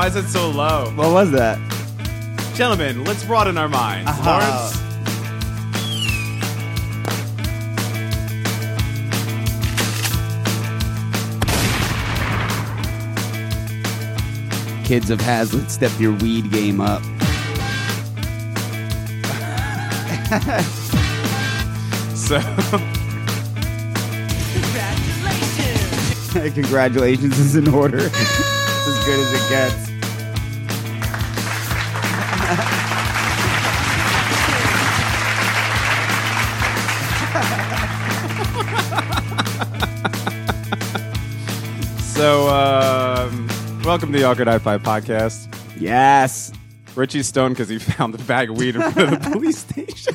Why is it so low? What was that? Gentlemen, let's broaden our minds. Uh-huh. Lawrence? Kids of Hazlitt, step your weed game up. So, Congratulations is in order. it's as good as it gets. Welcome to the Awkward High Five podcast. Yes. Richie's stoned because he found the bag of weed in front of the police station.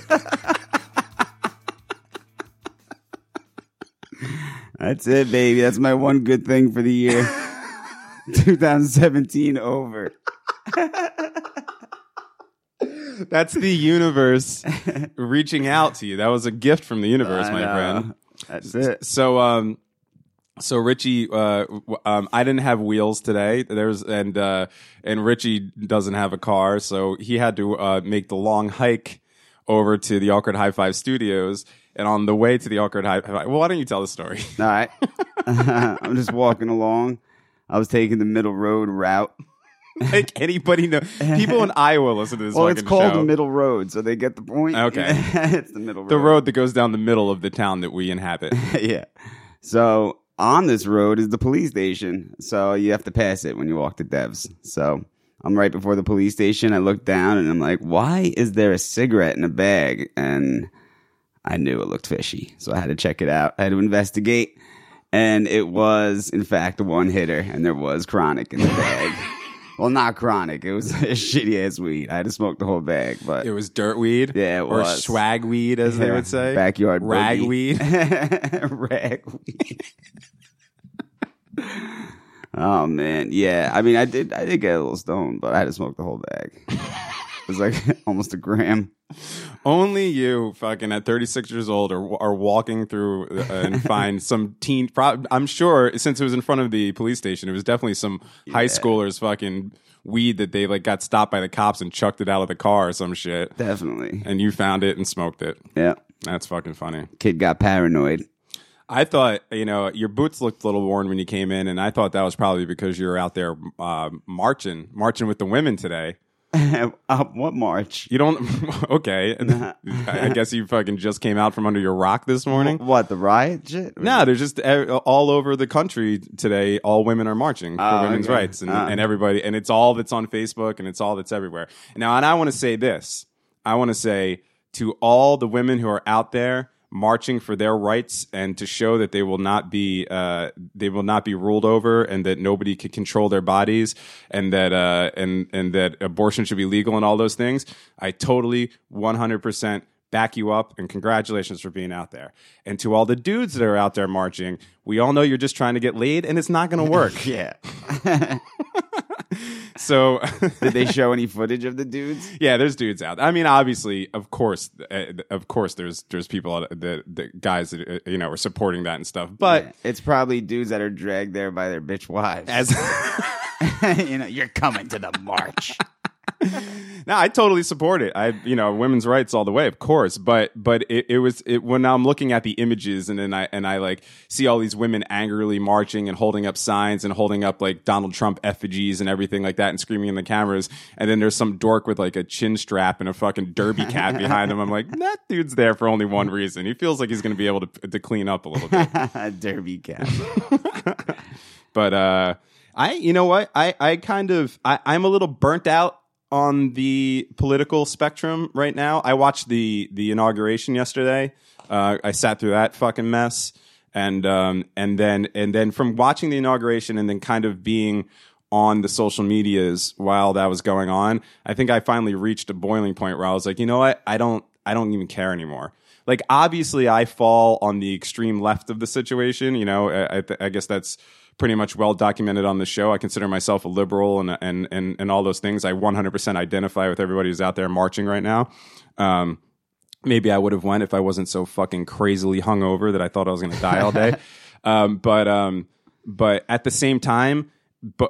That's it, baby. That's my one good thing for the year. 2017 over. That's the universe reaching out to you. That was a gift from the universe, I my know. friend. That's it. So, um, so Richie, uh, um, I didn't have wheels today. There's and uh, and Richie doesn't have a car, so he had to uh, make the long hike over to the Awkward High Five Studios. And on the way to the Awkward High Five, well, why don't you tell the story? All right. I'm just walking along. I was taking the middle road route. like anybody know? People in Iowa listen to this. Well, it's called show. the middle road, so they get the point. Okay. it's the middle road. the road that goes down the middle of the town that we inhabit. yeah. So on this road is the police station. So you have to pass it when you walk to Devs. So I'm right before the police station. I look down and I'm like, why is there a cigarette in a bag? And I knew it looked fishy. So I had to check it out. I had to investigate. And it was, in fact, a one hitter. And there was chronic in the bag. well, not chronic. It was shitty ass weed. I had to smoke the whole bag. But It was dirt weed, Yeah, it or was. swag weed, as they would say, backyard rag boogie. weed. Ragweed. oh man, yeah. I mean, I did. I did get a little stoned, but I had to smoke the whole bag. It was like almost a gram. Only you, fucking at 36 years old, are, are walking through uh, and find some teen. Pro- I'm sure since it was in front of the police station, it was definitely some high schoolers fucking weed that they like got stopped by the cops and chucked it out of the car or some shit. Definitely. And you found it and smoked it. Yeah. That's fucking funny. Kid got paranoid. I thought, you know, your boots looked a little worn when you came in, and I thought that was probably because you were out there uh, marching, marching with the women today. uh, what march? You don't, okay. I guess you fucking just came out from under your rock this morning. What the riot shit? No, there's just uh, all over the country today. All women are marching for Oh, women's okay. rights, and, Ah. and everybody, and it's all that's on Facebook, and it's all that's everywhere. Now, and I want to say this: I want to say to all the women who are out there marching for their rights, and to show that they will not be, uh, they will not be ruled over, and that nobody can control their bodies, and that, uh, and and that abortion should be legal, and all those things. I totally, one hundred percent back you up and congratulations for being out there. And to all the dudes that are out there marching, we all know you're just trying to get laid and it's not going to work. Yeah. so Did they show any footage of the dudes? yeah, there's dudes out. I mean, obviously, of course, uh, of course there's there's people out- the the guys that uh, you know are supporting that and stuff. But Yeah. it's probably dudes that are dragged there by their bitch wives. as you know, you're coming to the march. No, I totally support it. I, you know, women's rights all the way, of course. But, but it, it was it, when I'm looking at the images and then I and I like see all these women angrily marching and holding up signs and holding up like Donald Trump effigies and everything like that and screaming in the cameras. And then there's some dork with like a chin strap and a fucking derby cap behind him. I'm like, that dude's there for only one reason. He feels like he's going to be able to to clean up a little bit. Derby cap. but uh i you know what i i kind of I, i'm a little burnt out on the political spectrum right now. I watched the the inauguration yesterday. Uh i sat through that fucking mess. And um and then and then from watching the inauguration and then kind of being on the social medias while that was going on i think i finally reached a boiling point where i was like you know what? I don't i don't even care anymore. Like obviously I fall on the extreme left of the situation. You know, I, I, th- I guess that's pretty much well documented on the show. I consider myself a liberal and and and, and all those things. I 100% identify with everybody who's out there marching right now. Um, maybe I would have went if I wasn't so fucking crazily hungover that I thought I was going to die all day. um, but um, but at the same time,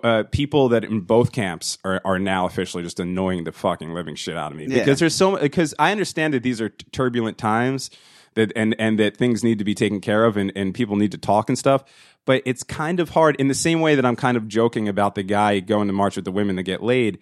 uh, people that in both camps are, are now officially just annoying the fucking living shit out of me Yeah. because there's so because I understand that these are t- turbulent times that and and that things need to be taken care of and and people need to talk and stuff. But it's kind of hard in the same way that I'm kind of joking about the guy going to march with the women to get laid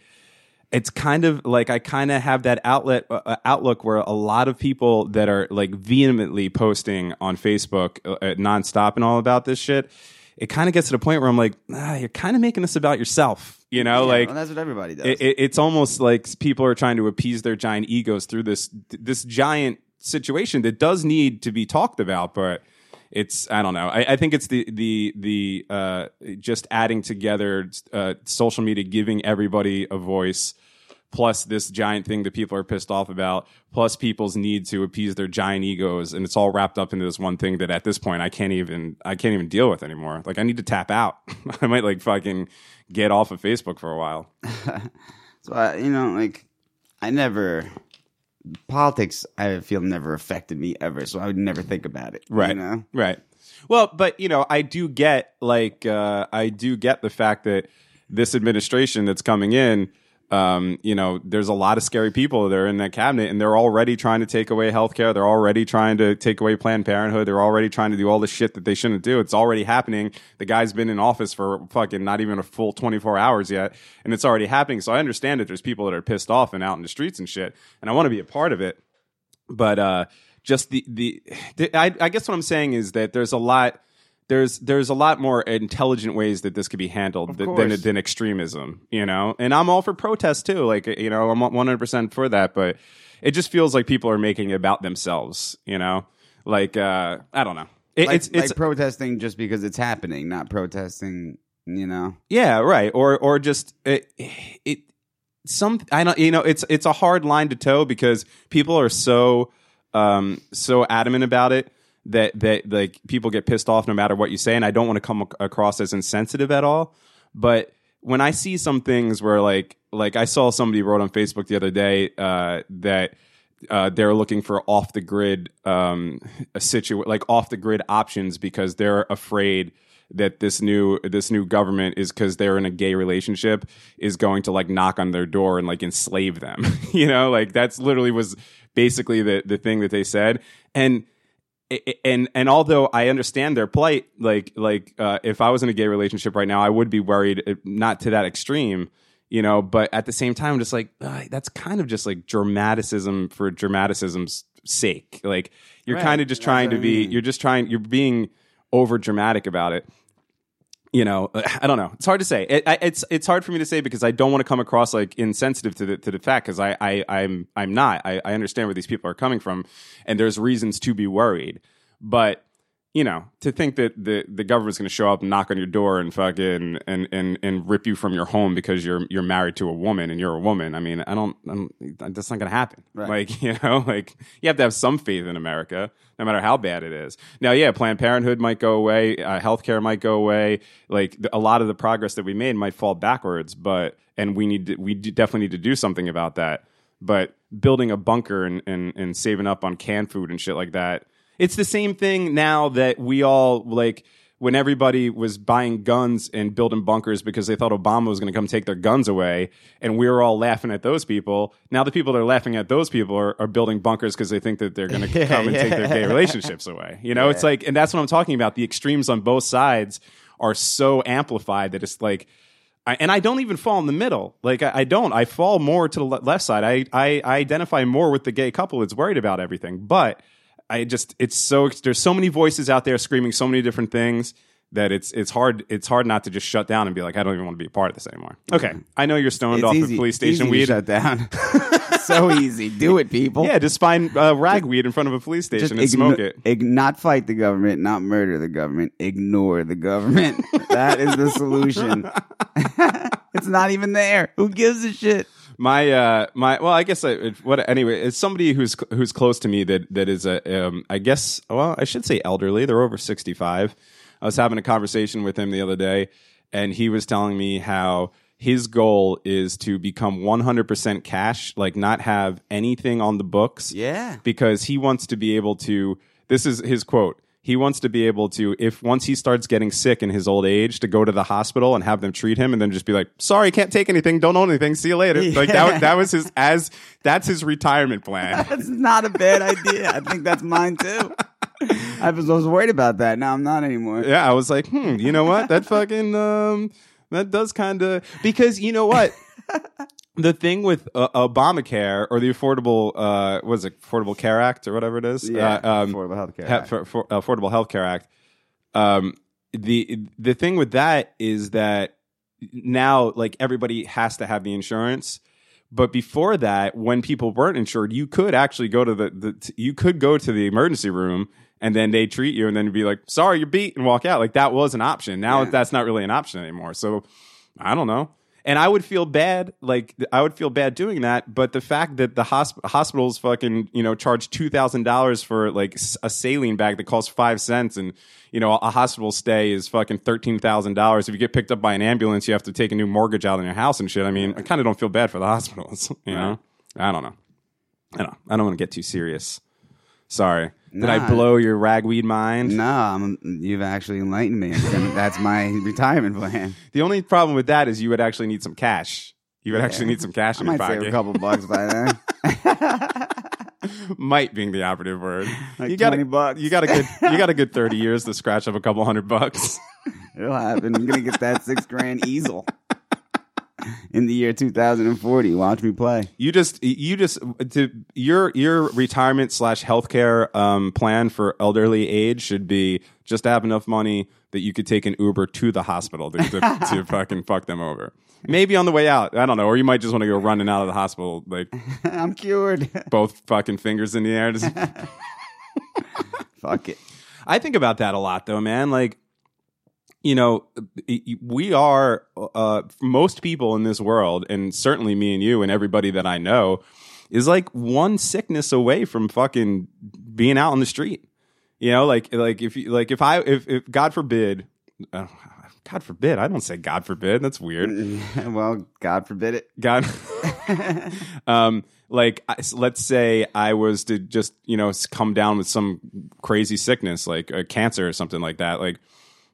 it's kind of like I kind of have that outlet uh, outlook where a lot of people that are like vehemently posting on Facebook uh, uh, nonstop and all about this shit. It kind of gets to the point where I'm like, ah, you're kind of making this about yourself, you know? Yeah, like well, that's what everybody does. it, it- it's almost like people are trying to appease their giant egos through this this giant situation that does need to be talked about, but it's I don't know. I, I think it's the the the uh, just adding together uh, social media, giving everybody a voice, plus this giant thing that people are pissed off about, plus people's need to appease their giant egos, and it's all wrapped up into this one thing that at this point I can't even I can't even deal with anymore. Like I need to tap out. I might like fucking get off of Facebook for a while. So I, you know, like I never politics. I feel never affected me ever, so I would never think about it. Right. You know? Right. Well, but you know, I do get like uh, I do get the fact that this administration that's coming in, um, you know, there's a lot of scary people that are in that cabinet, and they're already trying to take away healthcare. They're already trying to take away Planned Parenthood. They're already trying to do all the shit that they shouldn't do. It's already happening. The guy's been in office for fucking not even a full 24 hours yet, and it's already happening. So I understand that there's people that are pissed off and out in the streets and shit, and I want to be a part of it but uh just the, the the I, I guess what i'm saying is that there's a lot there's there's a lot more intelligent ways that this could be handled th- than than extremism you know? And i'm all for protest too. Like you know i'm 100% for that but it just feels like people are making it about themselves you know? Like uh i don't know. It, Like, it's it's like protesting just because it's happening, not protesting. You know, Yeah, right. Or or just it, it some I don't you know it's it's a hard line to toe because people are so um so adamant about it that that like people get pissed off no matter what you say and I don't want to come ac- across as insensitive at all, but when I see some things where like like I saw somebody wrote on Facebook the other day uh that uh, they're looking for off the grid um, a situ like off the grid options because they're afraid that this new this new government is because they're in a gay relationship is going to like knock on their door and like enslave them. you know, like that's literally was basically the the thing that they said and and and although I understand their plight, like like uh, if I was in a gay relationship right now, I would be worried, uh, not to that extreme, you know. But at the same time, I'm just like uh, that's kind of just like dramaticism for dramaticism's sake. Like you're Right. kind of just That's trying to I be, you're just trying, you're being over dramatic about it. You know, uh, I don't know. It's hard to say. It, it's it's hard for me to say because I don't want to come across like insensitive to the to the fact because I, I I'm I'm not. I, I understand where these people are coming from, and there's reasons to be worried. But you know, to think that the the government's going to show up and knock on your door and fucking and and and rip you from your home because you're you're married to a woman and you're a woman. I mean, I don't. I'm, that's not going to happen. Right. Like you know, like you have to have some faith in America, no matter how bad it is. Now, yeah, Planned Parenthood might go away, uh, healthcare might go away. Like the, a lot of the progress that we made might fall backwards, but and we need to, we definitely need to do something about that. But building a bunker and, and and saving up on canned food and shit like that, it's the same thing now that we all like when everybody was buying guns and building bunkers because they thought Obama was going to come take their guns away, and we were all laughing at those people. Now the people that are laughing at those people are, are building bunkers because they think that they're going to come and take their gay relationships away. You know, it's like, and that's what I'm talking about. The extremes on both sides are so amplified that it's like. I, and I don't even fall in the middle. Like I, I don't. I fall more to the left side. I, I I identify more with the gay couple that's worried about everything. But I just it's so there's so many voices out there screaming so many different things that it's it's hard it's hard not to just shut down and be like I don't even want to be a part of this anymore. Okay, I know you're stoned it's off easy. the police station easy weed. Shut down. so easy. Do it, people. Yeah, just find uh, ragweed in front of a police station and igno- smoke it. ig- not fight the government, not murder the government. Ignore the government. that is the solution. it's not even there. Who gives a shit? My uh my well i guess I, what anyway it's somebody who's who's close to me that that is a um i guess well i should say elderly they're over 65 i was having a conversation with him the other day and he was telling me how his goal is to become 100% cash like not have anything on the books Yeah. because he wants to be able to this is his quote he wants to be able to, if once he starts getting sick in his old age, to go to the hospital and have them treat him, and then just be like, "Sorry, can't take anything. Don't own anything. See you later." Like that. was- That was his as that's his retirement plan. That's not a bad idea. I think that's mine too. I was, I was worried about that. Now I'm not anymore. yeah, I was like, hmm, you know what? That fucking um, that does kind of because you know what. The thing with uh, Obamacare or the Affordable, uh, was it Affordable Care Act or whatever it is? Yeah, Uh, um, affordable healthcare. Ha- Act. for, for, Affordable Health Care Act. Um, the the thing with that is that now, like everybody has to have the insurance. But before that, when people weren't insured, you could actually go to the, the t- you could go to the emergency room and then they treat you and then be like, "Sorry, you're beat," and walk out. Like that was an option. Now Yeah. that's not really an option anymore. So I don't know. And I would feel bad, like I would feel bad doing that. But the fact that the hosp- hospitals fucking you know charge two thousand dollars for like a saline bag that costs five cents, and you know a hospital stay is fucking thirteen thousand dollars. If you get picked up by an ambulance, you have to take a new mortgage out on your house and shit. I mean, I kind of don't feel bad for the hospitals. You know, I don't know. I don't. I don't want to get too serious. Sorry. Did I blow your ragweed mind? No, I'm, you've actually enlightened me. That's my retirement plan. The only problem with that is you would actually need some cash. You would actually need some cash I in your might save pocket. a couple bucks by then. Might being the operative word. Like you got 20 bucks. You got a good. You got a good thirty years to scratch up a couple hundred bucks. It'll happen. I'm gonna get that six grand easel in the year 2040. Watch me play. You just. You just. To your your retirement slash healthcare um, plan for elderly age should be just to have enough money that you could take an Uber to the hospital to, to, to fucking fuck them over. Maybe on the way out. I don't know. Or you might just want to go running out of the hospital like I'm cured. both fucking fingers in the air. Just, Fuck it. I think about that a lot, though, man. Like, you know, we are uh, most people in this world, and certainly me and you and everybody that I know, is like one sickness away from fucking being out on the street. You know, like like if you like if I if, if God forbid, uh, God forbid, I don't say God forbid. That's weird. well, God forbid it. God, um, like let's say I was to just you know come down with some crazy sickness like a cancer or something like that, like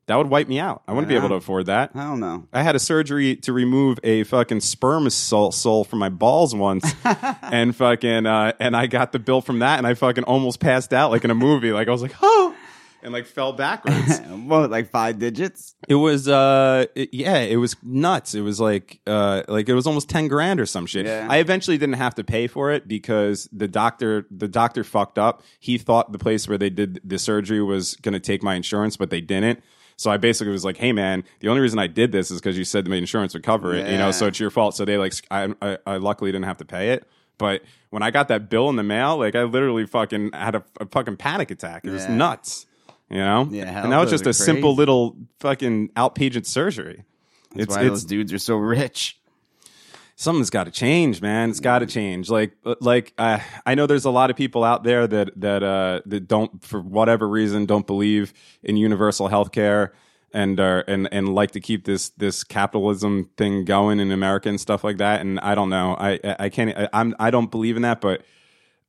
that would wipe me out. I wouldn't be able to afford that. I don't know. I had a surgery to remove a fucking sperm soul, soul from my balls once, and fucking uh, and I got the bill from that, and I fucking almost passed out like in a movie. Like I was like, oh, and like fell backwards. Well, like five digits. It was uh it- yeah, it was nuts. It was like uh like it was almost 10 grand or some shit. Yeah. I eventually didn't have to pay for it because the doctor the doctor fucked up. He thought the place where they did the surgery was going to take my insurance, but they didn't. So I basically was like, "Hey man, the only reason I did this is because you said my insurance would cover it, you know. So it's your fault." So they like, I, I, I luckily didn't have to pay it. But when I got that bill in the mail, like I literally fucking had a, a fucking panic attack. It was Yeah. nuts, you know. Yeah, and that was just a are simple little fucking outpatient surgery. That's it's why it's those dudes are so rich. Something's got to change, man. It's got to change. Like uh, like uh, I know there's a lot of people out there that that uh that don't for whatever reason don't believe in universal health care and are and and like to keep this this capitalism thing going in America and stuff like that. And I don't know. I I I can't. I, I'm I don't believe in that, but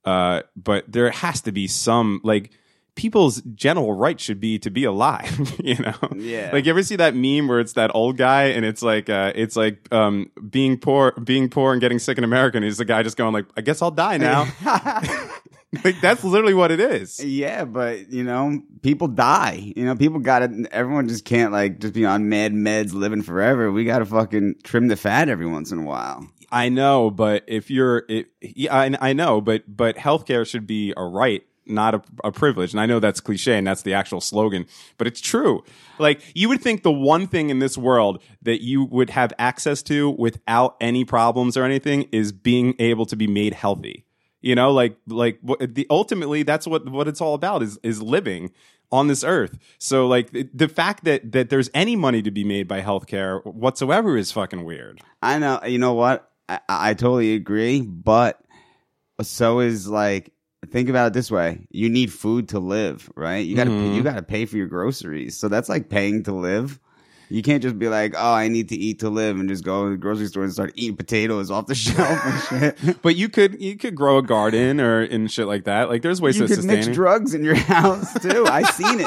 uh, but there has to be some like people's general right should be to be alive. you know, Yeah. Like you ever see that meme where it's that old guy and it's like uh, it's like um, being poor, being poor and getting sick in America, and he's the guy just going like, I guess I'll die now. like that's literally what it is. Yeah, but you know, people die. You know, people got to Everyone just can't like just be on mad meds living forever. We got to fucking trim the fat every once in a while. I know, but if you're, it, yeah, I, I know, but but healthcare should be a right, not a, a privilege. And I know that's cliche, and that's the actual slogan, but it's true. Like you would think the one thing in this world that you would have access to without any problems or anything is being able to be made healthy. You know, like like the ultimately that's what what it's all about is is living on this earth. So like the, the fact that that there's any money to be made by healthcare whatsoever is fucking weird. I know. You know what? I, I totally agree, but so is like think about it this way: you need food to live, right? You got to Mhm. you got to pay for your groceries, so that's like paying to live. You can't just be like, oh, I need to eat to live, and just go to the grocery store and start eating potatoes off the shelf and shit. But you could you could grow a garden or and shit like that. Like there's ways You to could mix drugs in your house too. I seen it.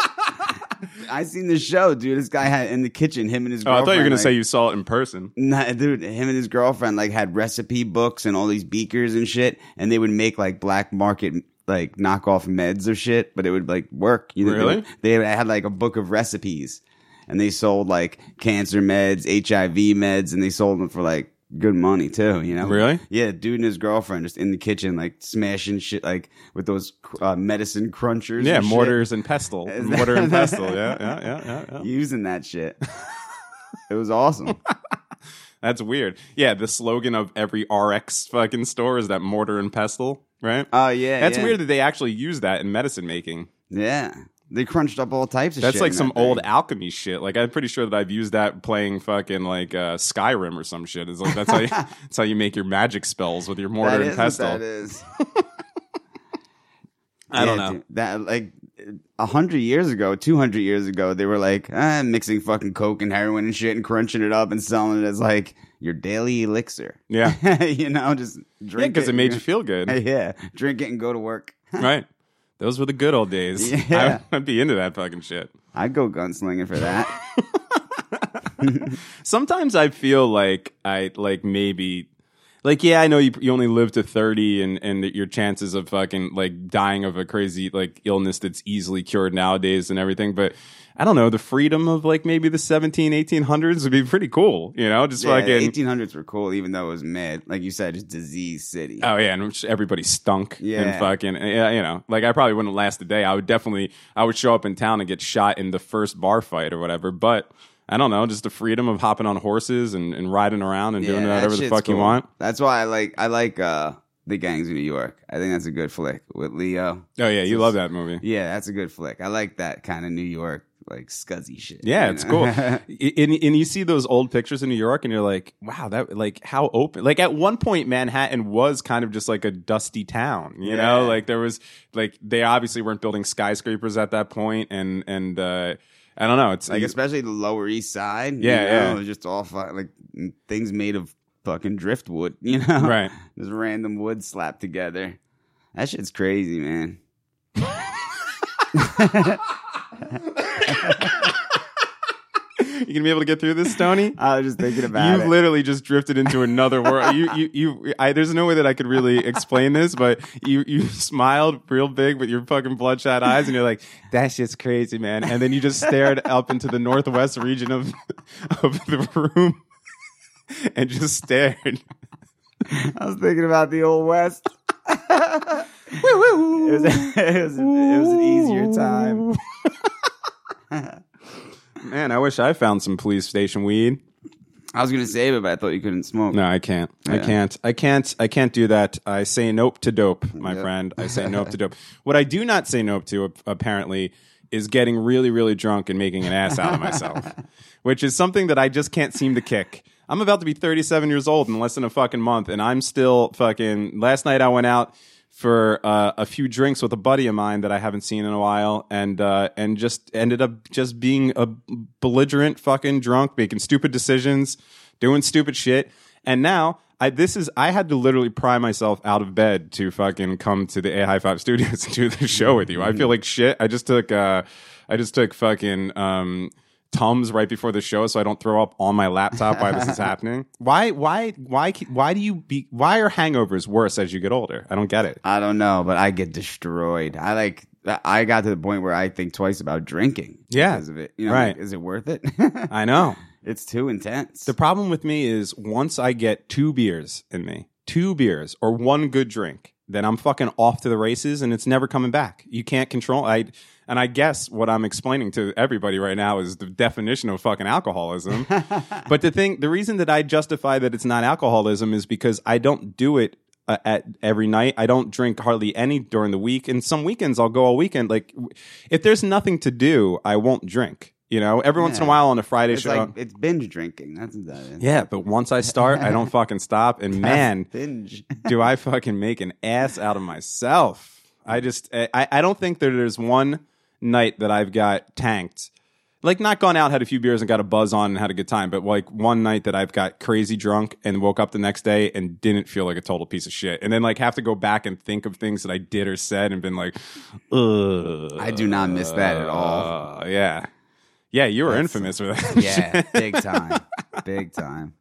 I seen the show, dude. This guy had in the kitchen, him and his. Girlfriend. Oh, I thought you were gonna like, say you saw it in person. Nah, dude, him and his girlfriend like had recipe books and all these beakers and shit, and they would make like black market like knockoff meds or shit, but it would like work. You know, Really? They, they had like a book of recipes, and they sold like cancer meds, HIV meds, and they sold them for like good money too. You know? Really? Yeah, dude and his girlfriend just in the kitchen like smashing shit like with those uh, medicine crunchers. Yeah, and shit. mortars and pestle, mortar and pestle. Yeah, yeah, yeah, yeah. yeah. using that shit. it was awesome. That's weird. Yeah, the slogan of every RX fucking store is that mortar and pestle, right? Oh yeah, That's yeah. weird that they actually use that in medicine making. Yeah, they crunched up all types of shit. That's shit. like in some that thing. old alchemy shit. Like I'm pretty sure that I've used that playing fucking like uh, Skyrim or some shit. It's like that's how you, that's how you make your magic spells with your mortar and pestle. that is. I don't Yeah, know. dude. that like a hundred years ago, two hundred years ago, they were like ah, mixing fucking coke and heroin and shit and crunching it up and selling it as like your daily elixir. Yeah, you know, just drink because it made you feel good, yeah, drink it and go to work. right? Those were the good old days. Yeah. I, I'd be into that fucking shit. I'd go gunslinging for that. Sometimes I feel like I like maybe like yeah, I know you you only live to 30 and and that your chances of fucking like dying of a crazy like illness that's easily cured nowadays and everything, but I don't know, the freedom of like maybe the 17 1800s would be pretty cool, you know, just yeah, fucking eighteen hundreds were cool, even though it was mad, like you said, just disease city. Oh yeah, and everybody stunk and Yeah. fucking yeah, you know, like I probably wouldn't last a day. I would definitely I would show up in town and get shot in the first bar fight or whatever. But I don't know, just the freedom of hopping on horses and, and riding around and doing whatever the fuck you want. That's why I like I like uh the gangs of New York. I think that's a good flick with Leo. Oh yeah, you love that movie. Yeah, that's a good flick. I like that kind of New York like scuzzy shit. Yeah, it's know? cool. and, and you see those old pictures in New York, and you're like, wow, that like how open. Like at one point, Manhattan was kind of just like a dusty town. You know, like there was like they obviously weren't building skyscrapers at that point, and and uh, I don't know. It's like especially the Lower East Side. Yeah, you know, yeah. It was just all fu- like things made of fucking driftwood. You know, Right. Just random wood slapped together. That shit's crazy, man. you gonna be able to get through this, Stony? I was just thinking about it. you it. literally just drifted into another world. you, you, you. I, there's no way that I could really explain this, but you, you smiled real big with your fucking bloodshot eyes, and you're like, "That's just crazy, man." And then you just stared up into the northwest region of of the room, and just stared. I was thinking about the old west. it, was, it, was, it was an easier time. Man, I wish I found some police station weed. I was gonna save it, but I thought you couldn't smoke. No, I can't. I Yeah. can't. I can't. I can't do that. I say nope to dope, my friend. I say nope to dope. What I do not say nope to, ap- apparently, is getting really, really drunk and making an ass out of myself, which is something that I just can't seem to kick. I'm about to be 37 years old in less than a fucking month, and I'm still fucking. Last night I went out for uh, a few drinks with a buddy of mine that I haven't seen in a while, and uh, and just ended up just being a belligerent fucking drunk, making stupid decisions, doing stupid shit, and now. I, this is I had to literally pry myself out of bed to fucking come to the A High Five Studios and do the show with you. I feel like shit. I just took uh I just took fucking um Tums right before the show so I don't throw up on my laptop while this is happening. Why why why why do you be why are hangovers worse as you get older? I don't get it. I don't know, but I get destroyed. I like. I got to the point where I think twice about drinking. Yeah. because of it. You know, Right. like, is it worth it? I know. it's too intense. The problem with me is once I get two beers in me, two beers or one good drink, then I'm fucking off to the races and it's never coming back. You can't control I and I guess what I'm explaining to everybody right now is the definition of fucking alcoholism. but the thing, the reason that I justify that it's not alcoholism is because I don't do it uh, at every night. I don't drink hardly any during the week, and some weekends I'll go all weekend. Like if there's nothing to do, I won't drink. You know, every once in a while on a Friday it's show. like it's binge drinking. That's what that is. Yeah, but once I start, I don't fucking stop. And man, binge. do I fucking make an ass out of myself. I just, I, I don't think that there's one night that I've got tanked. like not gone out, had a few beers and got a buzz on and had a good time, but like one night that I've got crazy drunk and woke up the next day and didn't feel like a total piece of shit. And then like have to go back and think of things that I did or said and been like, Ugh. I do not miss that at all. Uh, yeah. Yeah, you were That's- infamous for that. Yeah, big time, big time.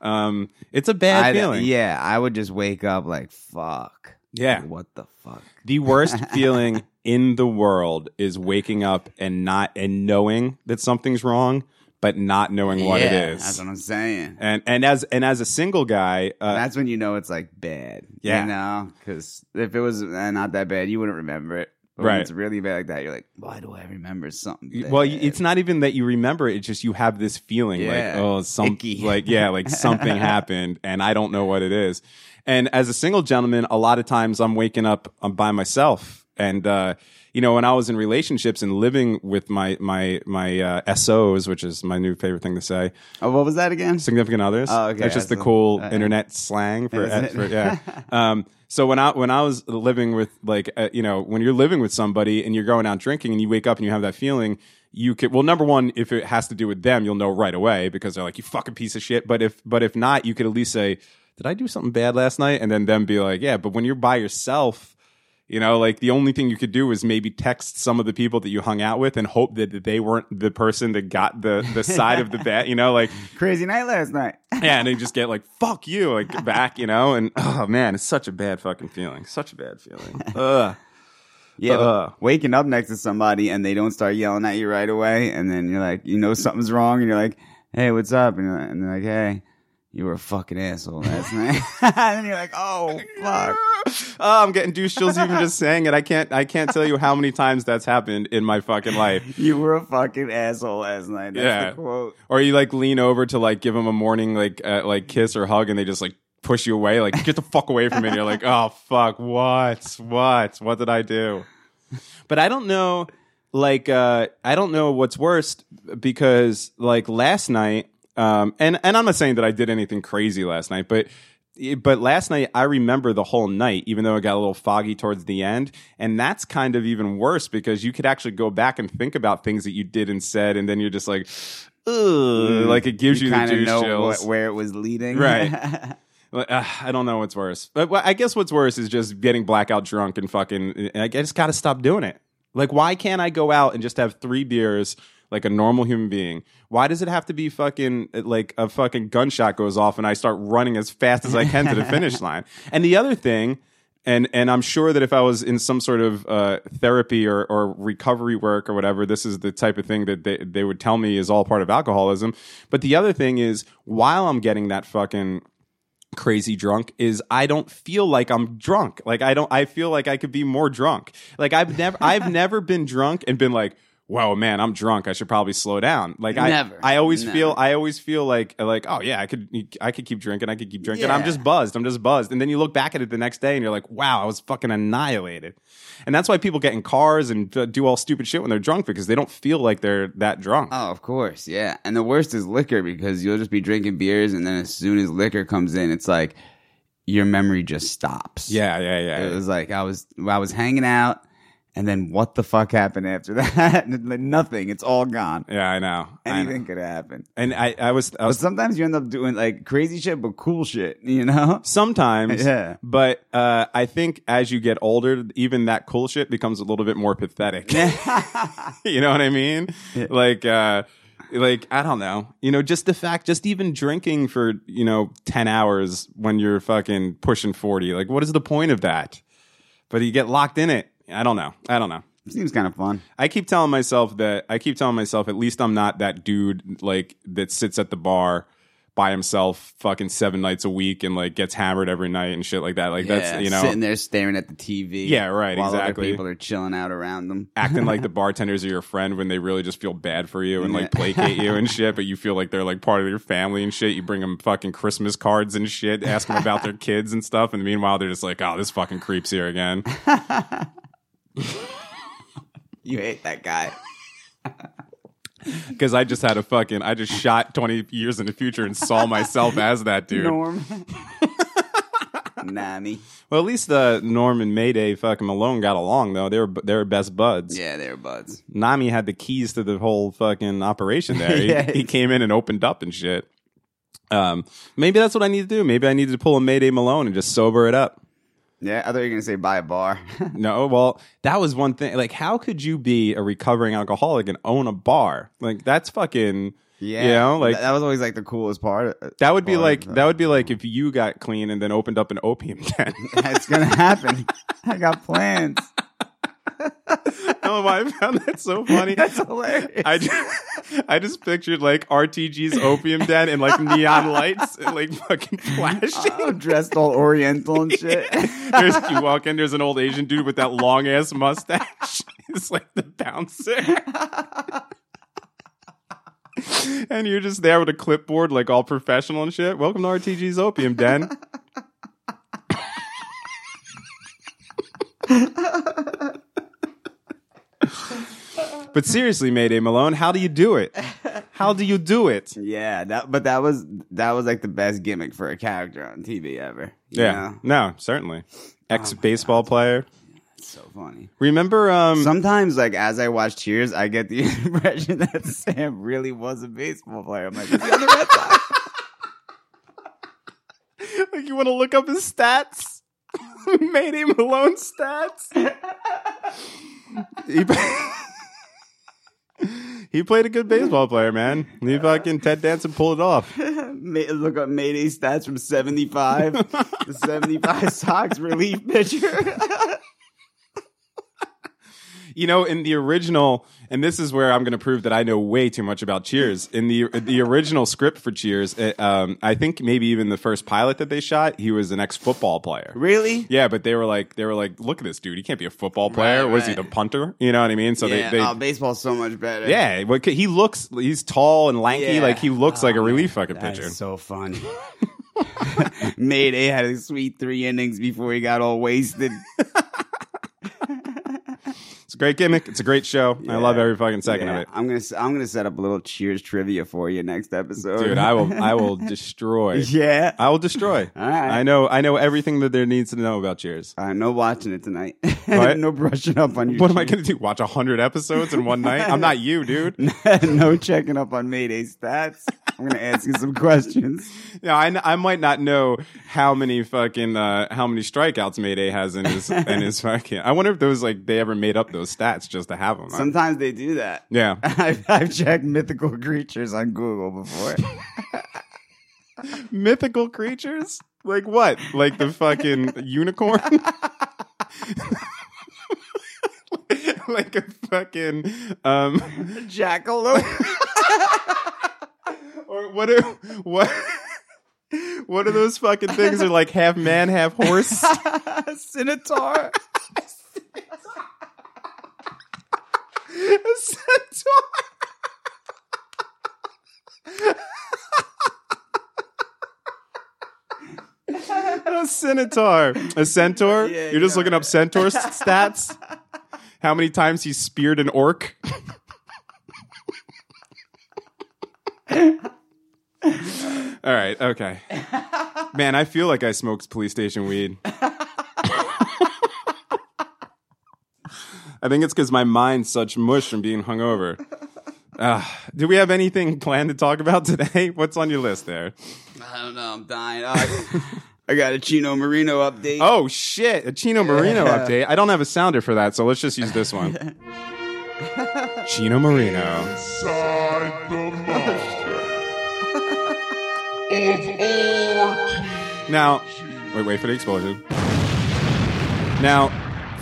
um, it's a bad I'd- feeling. Yeah, I would just wake up like, fuck. Yeah. What the fuck? The worst feeling in the world is waking up and not and knowing that something's wrong, but not knowing what it Yeah, is. That's what I'm saying. and and as and as a single guy, uh, That's when you know it's like bad. Yeah. You know? Because if it was uh, not that bad, you wouldn't remember it. But Right. When it's really bad like that, you're like, why do I remember something? Bad? well, it's not even that you remember it; it's just you have this feeling Yeah. like, oh, some Icky. like yeah, like something happened, and I don't know what it is. And as a single gentleman, a lot of times I'm waking up um, by myself, and uh, you know, when I was in relationships and living with my my my uh, SOs, which is my new favorite thing to say, Oh, what was that again? significant others. Oh, okay. That's just the cool uh, internet slang for, for yeah. Um, so when I when I was living with like uh, you know when you're living with somebody and you're going out drinking and you wake up and you have that feeling, you could well number one if it has to do with them you'll know right away because they're like you fucking piece of shit. But if but if not, you could at least say, did I do something bad last night? And then them be like, yeah. But when you're by yourself. You know, like the only thing you could do is maybe text some of the people that you hung out with and hope that they weren't the person that got the the side of the bet. You know, like Crazy night last night. yeah, and they just get like "fuck you" like back, you know, and oh man, it's such a bad fucking feeling, such a bad feeling. Ugh. Yeah, Uh. waking up next to somebody and they don't start yelling at you right away, and then you're like, you know something's wrong, and you're like, hey, what's up? And, you're like- and they're like, hey, you were a fucking asshole last night. and then you're like, oh fuck. Oh, I'm getting douche chills even just saying it. I can't, I can't tell you how many times that's happened in my fucking life. You were a fucking asshole last night. That's Yeah. the quote. Or you like lean over to like give them a morning like uh, like kiss or hug, and they just like push you away, like get the fuck away from me. And you're like, oh fuck, what, what, what did I do? But I don't know. Like, uh, I don't know what's worst because like last night, um, and and I'm not saying that I did anything crazy last night, but. But last night, I remember the whole night, even though it got a little foggy towards the end. And that's kind of even worse because you could actually go back and think about things that you did and said, and then you're just like, ugh, like it gives you, the kinda juice know chills. where it was leading. Right. Uh, I don't know what's worse. But well, I guess what's worse is just getting blackout drunk and fucking. I just got to stop doing it. Like, why can't I go out and just have three beers like a normal human being? Why does it have to be fucking like a fucking gunshot goes off and I start running as fast as I can to the finish line? And the other thing. And and I'm sure that if I was in some sort of uh, therapy or, or recovery work or whatever, this is the type of thing that they, they would tell me is all part of alcoholism. But the other thing is, while I'm getting that fucking crazy drunk is I don't feel like I'm drunk. Like I don't I feel like I could be more drunk. Like I've never I've never been drunk and been like, "Whoa, man, I'm drunk. I should probably slow down." Like I Never. I always Never. feel I always feel like like, "Oh yeah, I could I could keep drinking. I could keep drinking. I'm just buzzed. I'm just buzzed." And then you look back at it the next day and you're like, "Wow, I was fucking annihilated." And that's why people get in cars and do all stupid shit when they're drunk because they don't feel like they're that drunk. Oh, of course, yeah. And the worst is liquor because you'll just be drinking beers, and then as soon as liquor comes in, it's like your memory just stops. yeah, yeah, yeah. It was like I was I was hanging out, and then what the fuck happened after that? Nothing. It's all gone. yeah, I know. I know. Anything could happen. And I, I was, I But was sometimes you end up doing like crazy shit, but cool shit. You know? Sometimes, Yeah. But uh, I think as you get older, even that cool shit becomes a little bit more pathetic. you know what I mean? Like, uh, like I don't know. You know, just the fact, just even drinking for you know ten hours when you're fucking pushing forty. Like, what is the point of that? But you get locked in it. I don't know. I don't know. Seems kind of fun. I keep telling myself that I keep telling myself at least I'm not that dude like that sits at the bar by himself fucking seven nights a week and like gets hammered every night and shit like that. Like yeah, that's you know sitting there staring at the TV. Yeah, right, While exactly. other people are chilling out around them. acting like the bartenders are your friend when they really just feel bad for you and like placate you and shit, but you feel like they're like part of your family and shit. You bring them fucking Christmas cards and shit, ask them about their kids and stuff, and meanwhile they're just like, oh, this fucking creeps here again. You hate that guy. Because I just had a fucking, I just shot twenty years in the future and saw myself as that dude. Norm. Nami. Well, at least uh, Norm and Mayday fucking Malone got along though. They were they were best buds. Yeah, they were buds. Nami had the keys to the whole fucking operation there. He- he, came in and opened up and shit. Um, maybe that's what I need to do. Maybe I need to pull a Mayday Malone and just sober it up. Yeah, I thought you were gonna say buy a bar. No, well, that was one thing. Like, how could you be a recovering alcoholic and own a bar? Like, that's fucking. yeah, You know, like- that was always like the coolest part. That would be like uh, that would be like if you got clean and then opened up an opium den. It's gonna happen. I got plans. Oh, I found that so funny. That's hilarious. I just, I just pictured like RTG's opium den and like neon lights and like fucking flashing. I'm dressed all Oriental and shit. There's, you walk in, there's an old Asian dude with that long ass mustache. It's like the bouncer. and you're just there with a clipboard, like all professional and shit. Welcome to RTG's Opium Den. But seriously, Mayday Malone, how do you do it? How do you do it? yeah, that but that was that was like the best gimmick for a character on TV ever. you Yeah, know? no, certainly. Ex baseball player. It's so funny. Remember, um, Sometimes, like as I watch Cheers, I get the impression that Sam really was a baseball player. I'm like, is he on the Red Sox? like you want to look up his stats? Mayday Malone stats. he, he played a good baseball player, man. He fucking Ted Danson pulled it off. Look up Mayday stats from 75. the 75 Sox relief pitcher. You know, in the original, and this is where I'm going to prove that I know way too much about Cheers. In the the original script for Cheers, it, um, I think maybe even the first pilot that they shot, he was an ex football player. really? Yeah, but they were like, they were like, look at this dude. He can't be a football player. Right, Was he the punter? You know what I mean? So yeah. they, they oh, baseball's so much better. yeah, well, he looks, he's tall and lanky. Yeah. Like he looks like a Oh, relief fucking pitcher. so funny. Mayday had a sweet three innings before he got all wasted. Great gimmick. It's a great show. I love every fucking second Yeah, of it. I'm gonna I'm gonna set up a little Cheers trivia for you next episode, Dude, I will, I will destroy. yeah. I will destroy. All right. I know, I know everything that there needs to know about Cheers. All right, no watching it tonight. What? no brushing up on your. What am I to do? Watch a hundred episodes in one night? I'm not you, dude. no checking up on Mayday stats. I'm gonna ask you some questions. Yeah, I, I might not know how many fucking uh, how many strikeouts Mayday has in his in his fucking. I wonder if those like they ever made up those stats just to have them. Sometimes they do that. yeah, I've, I've checked mythical creatures on Google before. mythical creatures like what? Like the fucking unicorn? like a fucking um Jackalope. Or what are what what are those fucking things? Are like half man half horse? Centaur. a centaur. A centaur. A centaur? Yeah, you're just yeah. looking up centaur stats? How many times he speared an orc all right okay man i feel like i smoked police station weed I think it's because my mind's such mush from being hungover. Uh, do we have anything planned to talk about today? What's on your list there? I don't know. I'm dying. Uh, I got a Chino Marino update. Oh shit, a Chino Marino update. I don't have a sounder for that, so let's just use this one. Chino Marino. Now, wait, wait for the explosion. Now,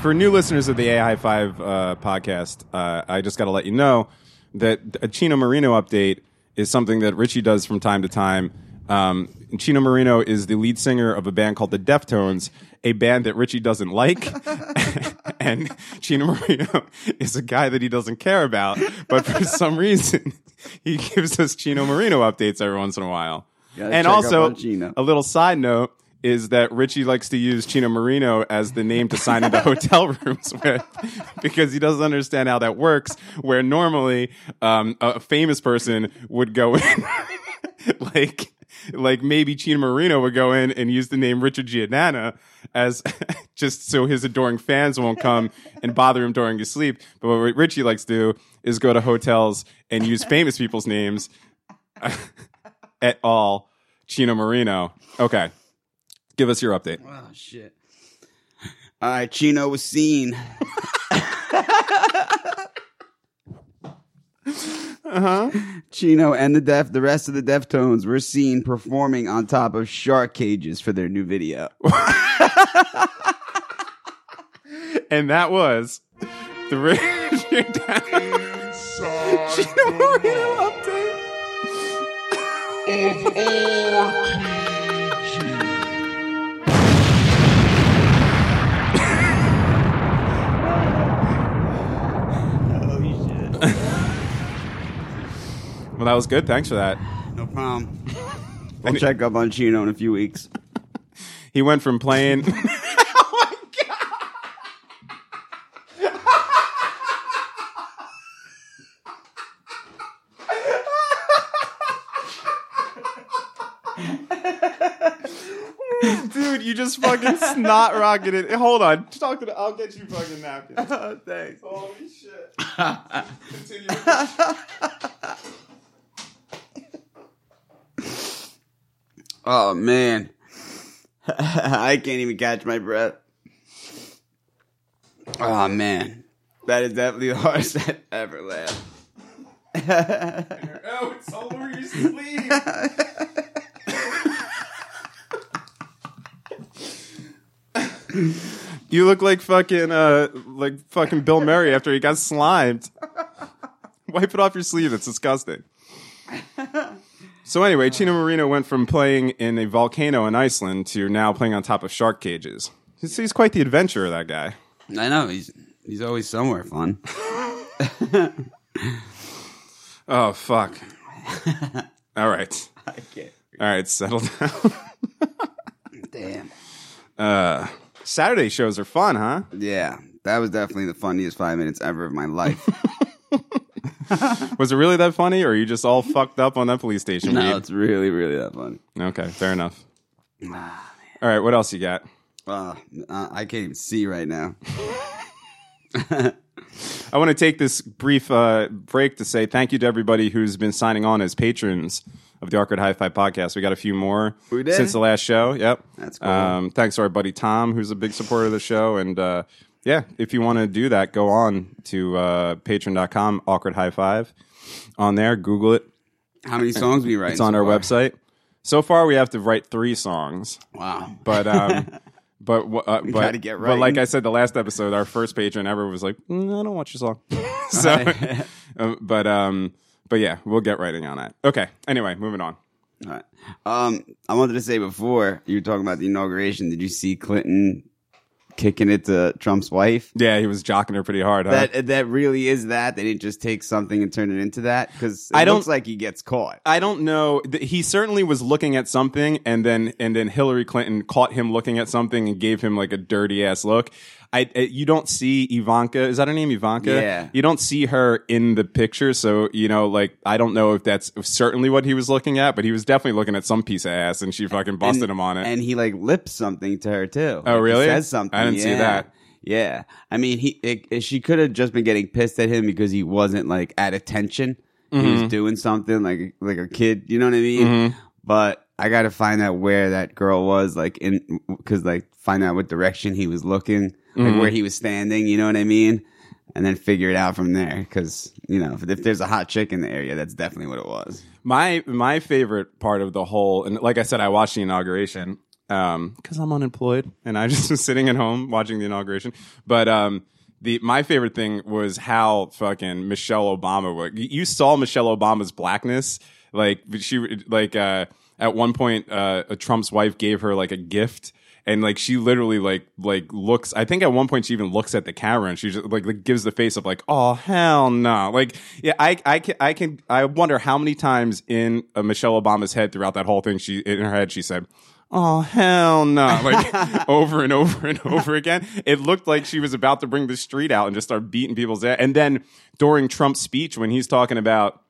for new listeners of the AI Five uh, podcast, uh, I just got to let you know that a Chino Marino update is something that Richie does from time to time. Um, Chino Marino is the lead singer of a band called the Deftones, a band that Richie doesn't like. and Chino Marino is a guy that he doesn't care about, but for some reason, he gives us Chino Marino updates every once in a while. Gotta and also, a little side note is that Richie likes to use Chino Marino as the name to sign into hotel rooms with because he doesn't understand how that works. Where normally um, a famous person would go in, like like maybe Chino Marino would go in and use the name Richard Giannana as just so his adoring fans won't come and bother him during his sleep. But what Richie likes to do is go to hotels and use famous people's names at all. Chino Moreno. Okay. Give us your update. Oh shit. All right, Chino was seen. Uh-huh. Chino and the Def, the rest of the Deftones were seen performing on top of shark cages for their new video. And that was the Richard Chino Moreno update. Of RTG. Well, that was good. Thanks for that. No problem. We'll check up on Chino in a few weeks. He went from playing. Dude, you just fucking snot rocketed. Hold on, talk to the. I'll get you fucking napkins. Oh, thanks. Holy shit! Continue. Oh man. I can't even catch my breath. Oh man. That is definitely the hardest I've ever laughed. Oh, it's all over your sleeve. You look like fucking uh like fucking Bill Murray after he got slimed. Wipe it off your sleeve. It's disgusting. So anyway, Chino Moreno went from playing in a volcano in Iceland to now playing on top of shark cages. He's, he's quite the adventurer, that guy. I know, he's he's always somewhere fun. Oh fuck. All right, I can't. all right, settle down. Damn. Uh, Saturday shows are fun, huh? Yeah. That was definitely the funniest five minutes ever of my life. Was it really that funny, or are you just all fucked up on that police station? no, it's really, really that funny. Okay, fair enough. Ah, All right, what else you got? uh, uh, I can't even see right now. I want to take this brief uh, break to say thank you to everybody who's been signing on as patrons of the Awkward High Five podcast. We got a few more We did? since the last show. Yep, That's cool. Um, thanks to our buddy Tom, who's a big supporter of the show, and uh, yeah, if you want to do that, go on to uh, Patreon.com, Awkward High Five. On there, Google it. How many songs we write? It's on our website. So far, we have to write three songs. Wow. But um, but uh, but, but like. I said, the last episode, our first patron ever was like, mm, I don't watch your song. so, uh, but um, but yeah, we'll get writing on that. Okay. Anyway, moving on. All right. Um, I wanted to say before you were talking about the inauguration. Did you see Clinton kicking it to Trump's wife? Yeah, he was jocking her pretty hard. Huh? That that really is that. They didn't just take something and turn it into that because it I don't- looks like he gets caught. I don't know. He certainly was looking at something, and then and then Hillary Clinton caught him looking at something and gave him like a dirty ass look. I, I you don't see Ivanka. Is that her name, Ivanka? Yeah. You don't see her in the picture, so you know, like I don't know if that's certainly what he was looking at, but he was definitely looking at some piece of ass, and she fucking busted and, him on it. And he like lips something to her too. Oh, Like, he really? says something. I didn't see yeah. that. Yeah, I mean, he it, it- she could have just been getting pissed at him because he wasn't like at attention. He Mm-hmm. was doing something like like a kid. You know what I mean? But I got to find out where that girl was, like in because like find out what direction he was looking, Mm-hmm. like where he was standing. You know what I mean? And then figure it out from there. Because you know, if, if there's a hot chick in the area, that's definitely what it was. My my favorite part of the whole, and like I said, I watched the inauguration because I'm unemployed and I just was sitting at home watching the inauguration. But um, the my favorite thing was how fucking Michelle Obama was. You saw Michelle Obama's blackness, like she like uh, at one point uh, Trump's wife gave her like a gift. And like she literally like like looks. I think at one point she even looks at the camera and she just like, like gives the face of like, oh hell no. Like yeah, I I can I can I wonder how many times in uh, Michelle Obama's head throughout that whole thing she in her head she said, oh hell no, like over and over and over again. It looked like she was about to bring the street out and just start beating people's ass. And then during Trump's speech when he's talking about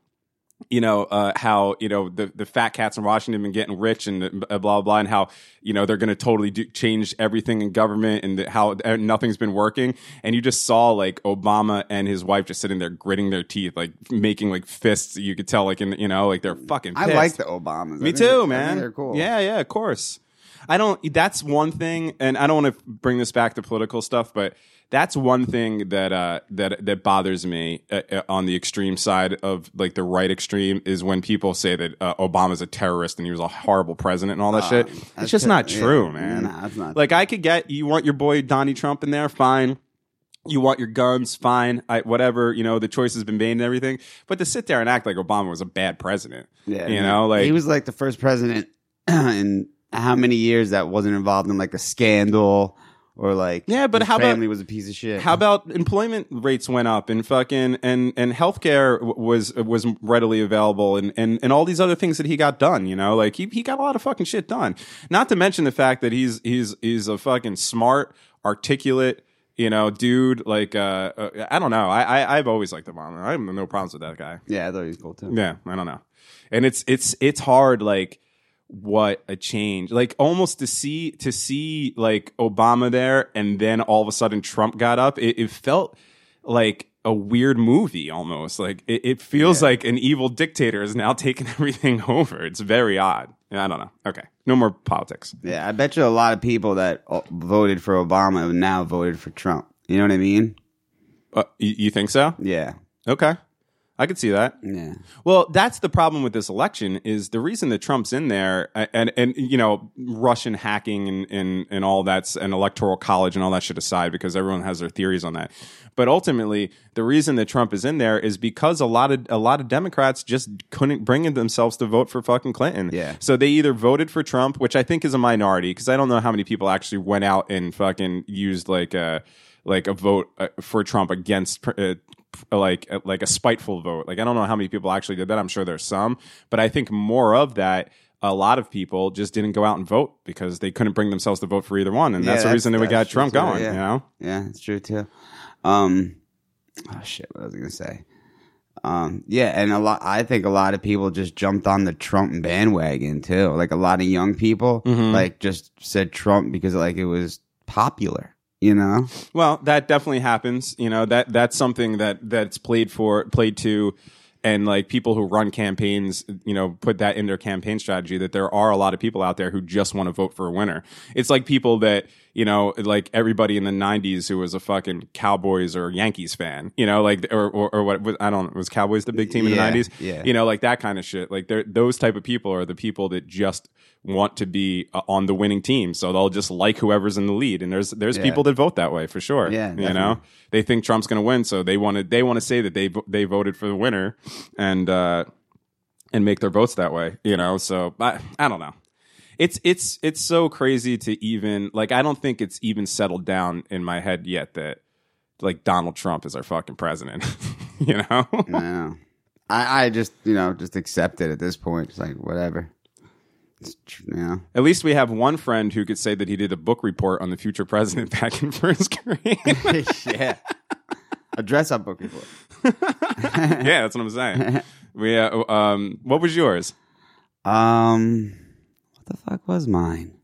you know uh, how you know the the fat cats in Washington have been getting rich and uh, blah blah blah, and how you know they're going to totally do, change everything in government and the, how uh, nothing's been working. And you just saw like Obama and his wife just sitting there gritting their teeth, like making like fists. You could tell like in you know like they're fucking. I like the Obamas. Me too, man. They're cool. Yeah, yeah, of course. I don't. That's one thing, and I don't want to bring this back to political stuff, but that's one thing that uh, that that bothers me uh, uh, on the extreme side of like the right extreme is when people say that uh, Obama's a terrorist and he was a horrible president and all that shit. It's just ju- not yeah, true, man. nah, not like I could get you want your boy Donnie Trump in there, fine. You want your guns, fine. I, whatever, you know, the choice has been made and everything. But to sit there and act like Obama was a bad president, Yeah, you know, like he was like the first president in how many years that wasn't involved in like a scandal or like Yeah, but how about- family was a piece of shit. How about employment rates went up and fucking and and healthcare w- was was readily available and and and all these other things that he got done. You know, like he he got a lot of fucking shit done. Not to mention the fact that he's he's he's a fucking smart, articulate. You know, dude. Like, uh, uh, I don't know. I, I I've always liked the Obama. I have no problems with that guy. yeah, I thought he was cool too. Yeah, I don't know. And it's it's it's hard like what a change. Like almost to see to see like Obama there and then all of a sudden Trump got up. It, it felt like a weird movie almost. Like it, it feels like an evil dictator is now taking everything over. It's very odd. I don't know. Okay. No more politics. Yeah, I bet you a lot of people that uh, voted for Obama now voted for Trump. You know what I mean? Uh, you, you think so? Yeah, Okay. I could see that. yeah, Well, that's the problem with this election is the reason that Trump's in there uh, and and you know Russian hacking and and, and all that's and electoral college and all that shit aside because everyone has their theories on that. But ultimately, the reason that Trump is in there is because a lot of a lot of Democrats just couldn't bring in themselves to vote for fucking Clinton. Yeah. So they either voted for Trump, which I think is a minority because I don't know how many people actually went out and fucking used like a like a vote uh, for Trump against uh, like like a spiteful vote. Like I don't know how many people actually did that. I'm sure there's some, but I think more of that. A lot of people just didn't go out and vote because they couldn't bring themselves to vote for either one, and Yeah, that's the reason that we got Trump too, going. yeah. You know, yeah. It's true too. Um, oh shit, what was I gonna say? Um, yeah, and a lot. I think a lot of people just jumped on the Trump bandwagon too. Like a lot of young people, Mm-hmm. like just said Trump because like it was popular. You know? Well, that definitely happens. You know that that's something that that's played for, played to, and like people who run campaigns, you know, put that in their campaign strategy. That there are a lot of people out there who just want to vote for a winner. It's like people that you know, like everybody in the '90s who was a fucking Cowboys or Yankees fan. You know, like or or, or what was, I don't was Cowboys the big team in Yeah, the '90s. yeah. You know, like that kind of shit. Like they're, those type of people are the people that just want to be uh, on the winning team, so they'll just like whoever's in the lead. And there's there's Yeah. people that vote that way for sure. Yeah, you definitely. know, they think Trump's going to win, so they want to they want to say that they they voted for the winner, and uh, and make their votes that way. You know, so I I don't know. It's it's it's so crazy to even like I don't think it's even settled down in my head yet that like Donald Trump is our fucking president. you know. No. I, I just you know just accept it at this point. It's like whatever. It's, tr- you know. At least we have one friend who could say that he did a book report on the future president back in first grade. yeah. A dress up book report. yeah, that's what I'm saying. We, uh, um, what was yours? Um, the fuck was mine?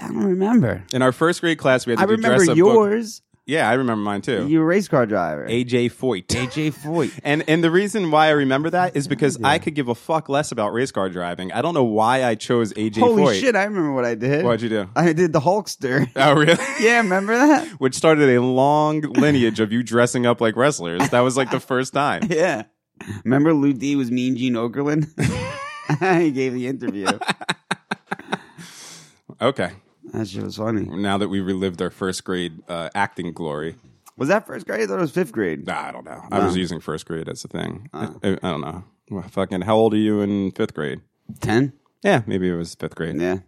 I don't remember. In our first grade class, we had to I do remember dress up book. yours. Yeah, I remember mine too. You were a race car driver. AJ Foyt. AJ Foyt. And and the reason why I remember that is because I could give a fuck less about race car driving. I don't know why I chose AJ Holy Foyt. shit! I remember what I did. What'd you do? I did the Hulkster. Oh, really? yeah, remember that? Which started a long lineage of you dressing up like wrestlers. That was like the first time. Yeah. Remember Lou D was Mean Gene Okerlund? he gave the interview. Okay. That shit was funny. Now that we relived our first grade uh, acting glory. Was that first grade? I thought it was fifth grade. Nah, I don't know. I was using first grade as a thing. I, I don't know. Well, fucking, how old are you in fifth grade? Ten? Yeah, maybe it was fifth grade. Yeah.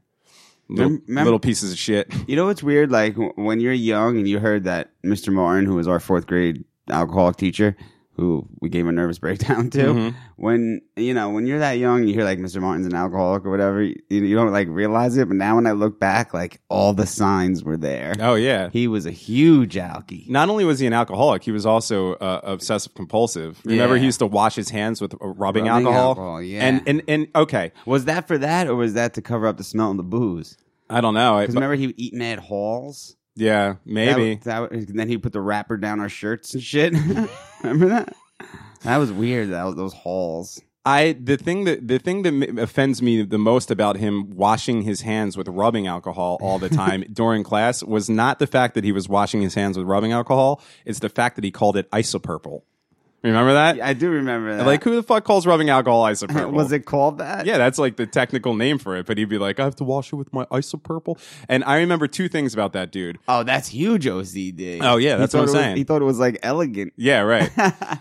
Little, little pieces of shit. You know what's weird? Like w- when you're young and you heard that Mr. Martin, who was our fourth grade alcoholic teacher, who we gave a nervous breakdown to. Mm-hmm. When you know when you're that young, you hear like Mr. Martin's an alcoholic or whatever. You, you don't like realize it, but now when I look back, like all the signs were there. Oh yeah. He was a huge alkie. Not only was he an alcoholic, he was also uh, obsessive compulsive. Remember, Yeah. he used to wash his hands with uh, rubbing, Rubbing alcohol. alcohol, yeah. And and and okay, Was that for that, or was that to cover up the smell of the booze? I don't know. Because remember he would eat mad halls. Yeah, maybe. That, that, and then he put the wrapper down our shirts and shit. remember that? That was weird. That was those halls. I the thing that the thing that offends me the most about him washing his hands with rubbing alcohol all the time during class was not the fact that he was washing his hands with rubbing alcohol. It's the fact that he called it isopurple. Remember that? I do remember that. Like who the fuck calls rubbing alcohol isopurple? was it called that? Yeah, that's like the technical name for it. But he'd be like, I have to wash it with my isopurple. And I remember two things about that dude. Oh, that's huge OCD. Oh, yeah, that's what I'm saying. he thought it was like elegant. Yeah, right.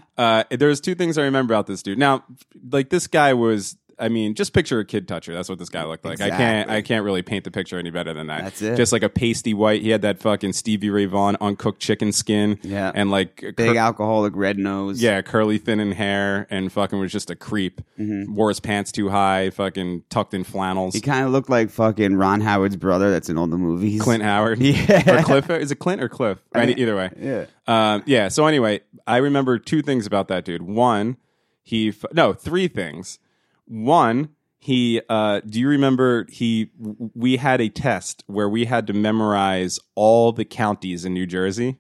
uh, there's two things I remember about this dude. Now, like this guy was. I mean, just picture a kid toucher. That's what this guy looked like. I can't. I can't really paint the picture any better than that. That's it. Just like a pasty white. He had that fucking Stevie Ray Vaughan uncooked chicken skin. Yeah. and like a Big cur- alcoholic red nose. yeah, curly thin thinning hair, and fucking was just a creep. Wore his pants too high. Fucking tucked in flannels. Mm-hmm. He kind of looked like fucking Ron Howard's brother that's in all the movies. Clint Howard. Yeah. Or Cliff. Is it Clint or Cliff? Any, either way. Yeah. Um, yeah. So anyway, I remember two things about that dude. One, he f- no three things. One, he. Uh, do you remember he? We had a test where we had to memorize all the counties in New Jersey.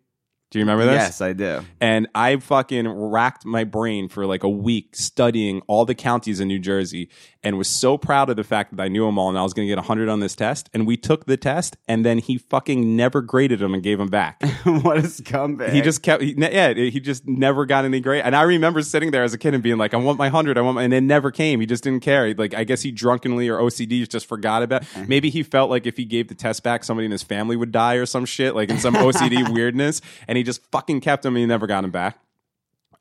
Do you remember this? Yes, I do. And I fucking racked my brain for like a week studying all the counties in New Jersey and was so proud of the fact that I knew them all and I was going to get 100 on this test. And we took the test and then he fucking never graded them and gave them back. what a scumbag. He just kept, he, yeah, he just never got any grade. And I remember sitting there as a kid and being like, I want my 100, I want my, and it never came. He just didn't care. Like, I guess he drunkenly or OCD just forgot about it. Maybe he felt like if he gave the test back, somebody in his family would die or some shit, like in some OCD weirdness. And he just fucking kept him and he never got him back.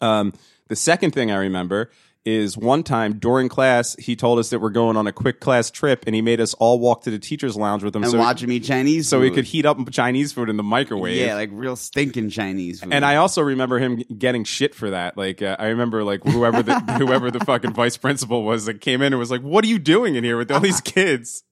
Um, the second thing I remember is one time during class, he told us that we're going on a quick class trip and he made us all walk to the teacher's lounge with him and so, watch him eat Chinese so we could heat up Chinese food in the microwave. Yeah, like real stinking Chinese food. And I also remember him getting shit for that. Like uh, I remember, like whoever the whoever the fucking vice principal was that came in and was like, "What are you doing in here with all these kids?"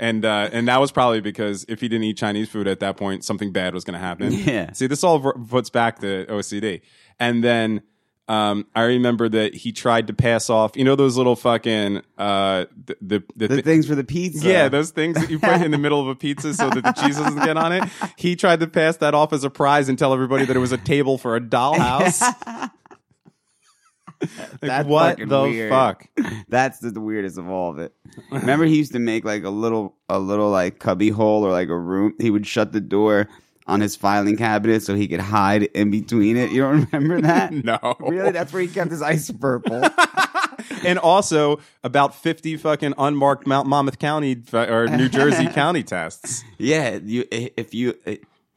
And uh, and that was probably because if he didn't eat Chinese food at that point, something bad was going to happen. Yeah. See, this all puts back to OCD. And then um, I remember that he tried to pass off, you know, those little fucking uh, the the, the, the thi- things for the pizza. yeah, those things that you put in the middle of a pizza so that the cheese doesn't get on it. He tried to pass that off as a prize and tell everybody that it was a table for a dollhouse. Like, That's what the weird. fuck? That's the, the weirdest of all of it. Remember, he used to make like a little, a little like cubby hole or like a room. He would shut the door on his filing cabinet so he could hide in between it. You don't remember that? No. Really? That's where he kept his ice purple. And also about 50 fucking unmarked Mount Monmouth County uh, or New Jersey county tests. yeah, you if you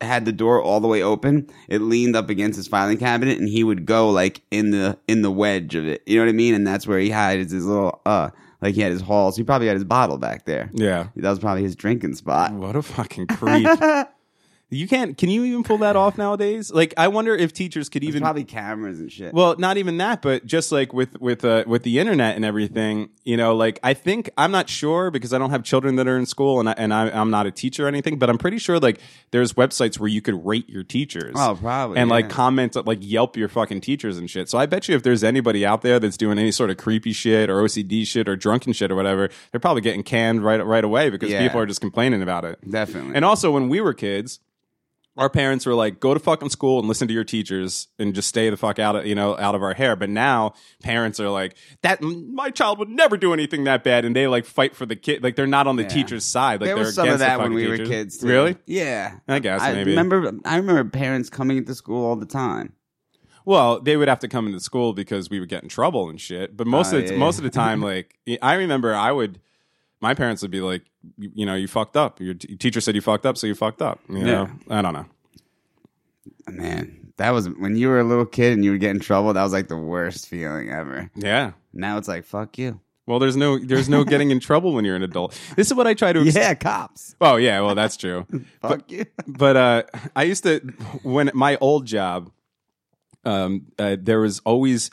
had the door all the way open, it leaned up against his filing cabinet, and he would go like in the in the wedge of it. You know what I mean? And that's where he hides his little uh, like he had his halls. He probably had his bottle back there. Yeah. That was probably his drinking spot. What a fucking creep. You can't, can you even pull that off nowadays? Like, I wonder if teachers could There's even. probably cameras and shit. Well, not even that, but just like with with uh, with the internet and everything, you know, like I think I'm not sure because I don't have children that are in school and I, and I, I'm not a teacher or anything, but I'm pretty sure like there's websites where you could rate your teachers. Oh, probably, and like yeah. comment like Yelp your fucking teachers and shit. So I bet you if there's anybody out there that's doing any sort of creepy shit or OCD shit or drunken shit or whatever, they're probably getting canned right right away because Yeah. people are just complaining about it. Definitely. And also, when we were kids, our parents were like, "Go to fucking school and listen to your teachers and just stay the fuck out of you know out of our hair." But now parents are like, "That my child would never do anything that bad," and they like fight for the kid. Like they're not on the Yeah. teacher's side. Like there they're was some of against that when we were kids. Too. Really? Yeah. I guess, I maybe. remember. I remember parents coming into school all the time. Well, they would have to come into school because we would get in trouble and shit. But most Oh, of the, oh, yeah. most of the time, like I remember, I would. My parents would be like, you, you know, you fucked up. Your t- teacher said you fucked up, so you fucked up. You know, I don't know. Man, that was when you were a little kid and you would get in trouble. That was like the worst feeling ever. Yeah. Now it's like fuck you. Well, there's no there's no getting in trouble when you're an adult. This is what I try to. ex- Yeah, cops. Oh yeah, well that's true. Fuck you. But uh, I used to when my old job, um, uh, there was always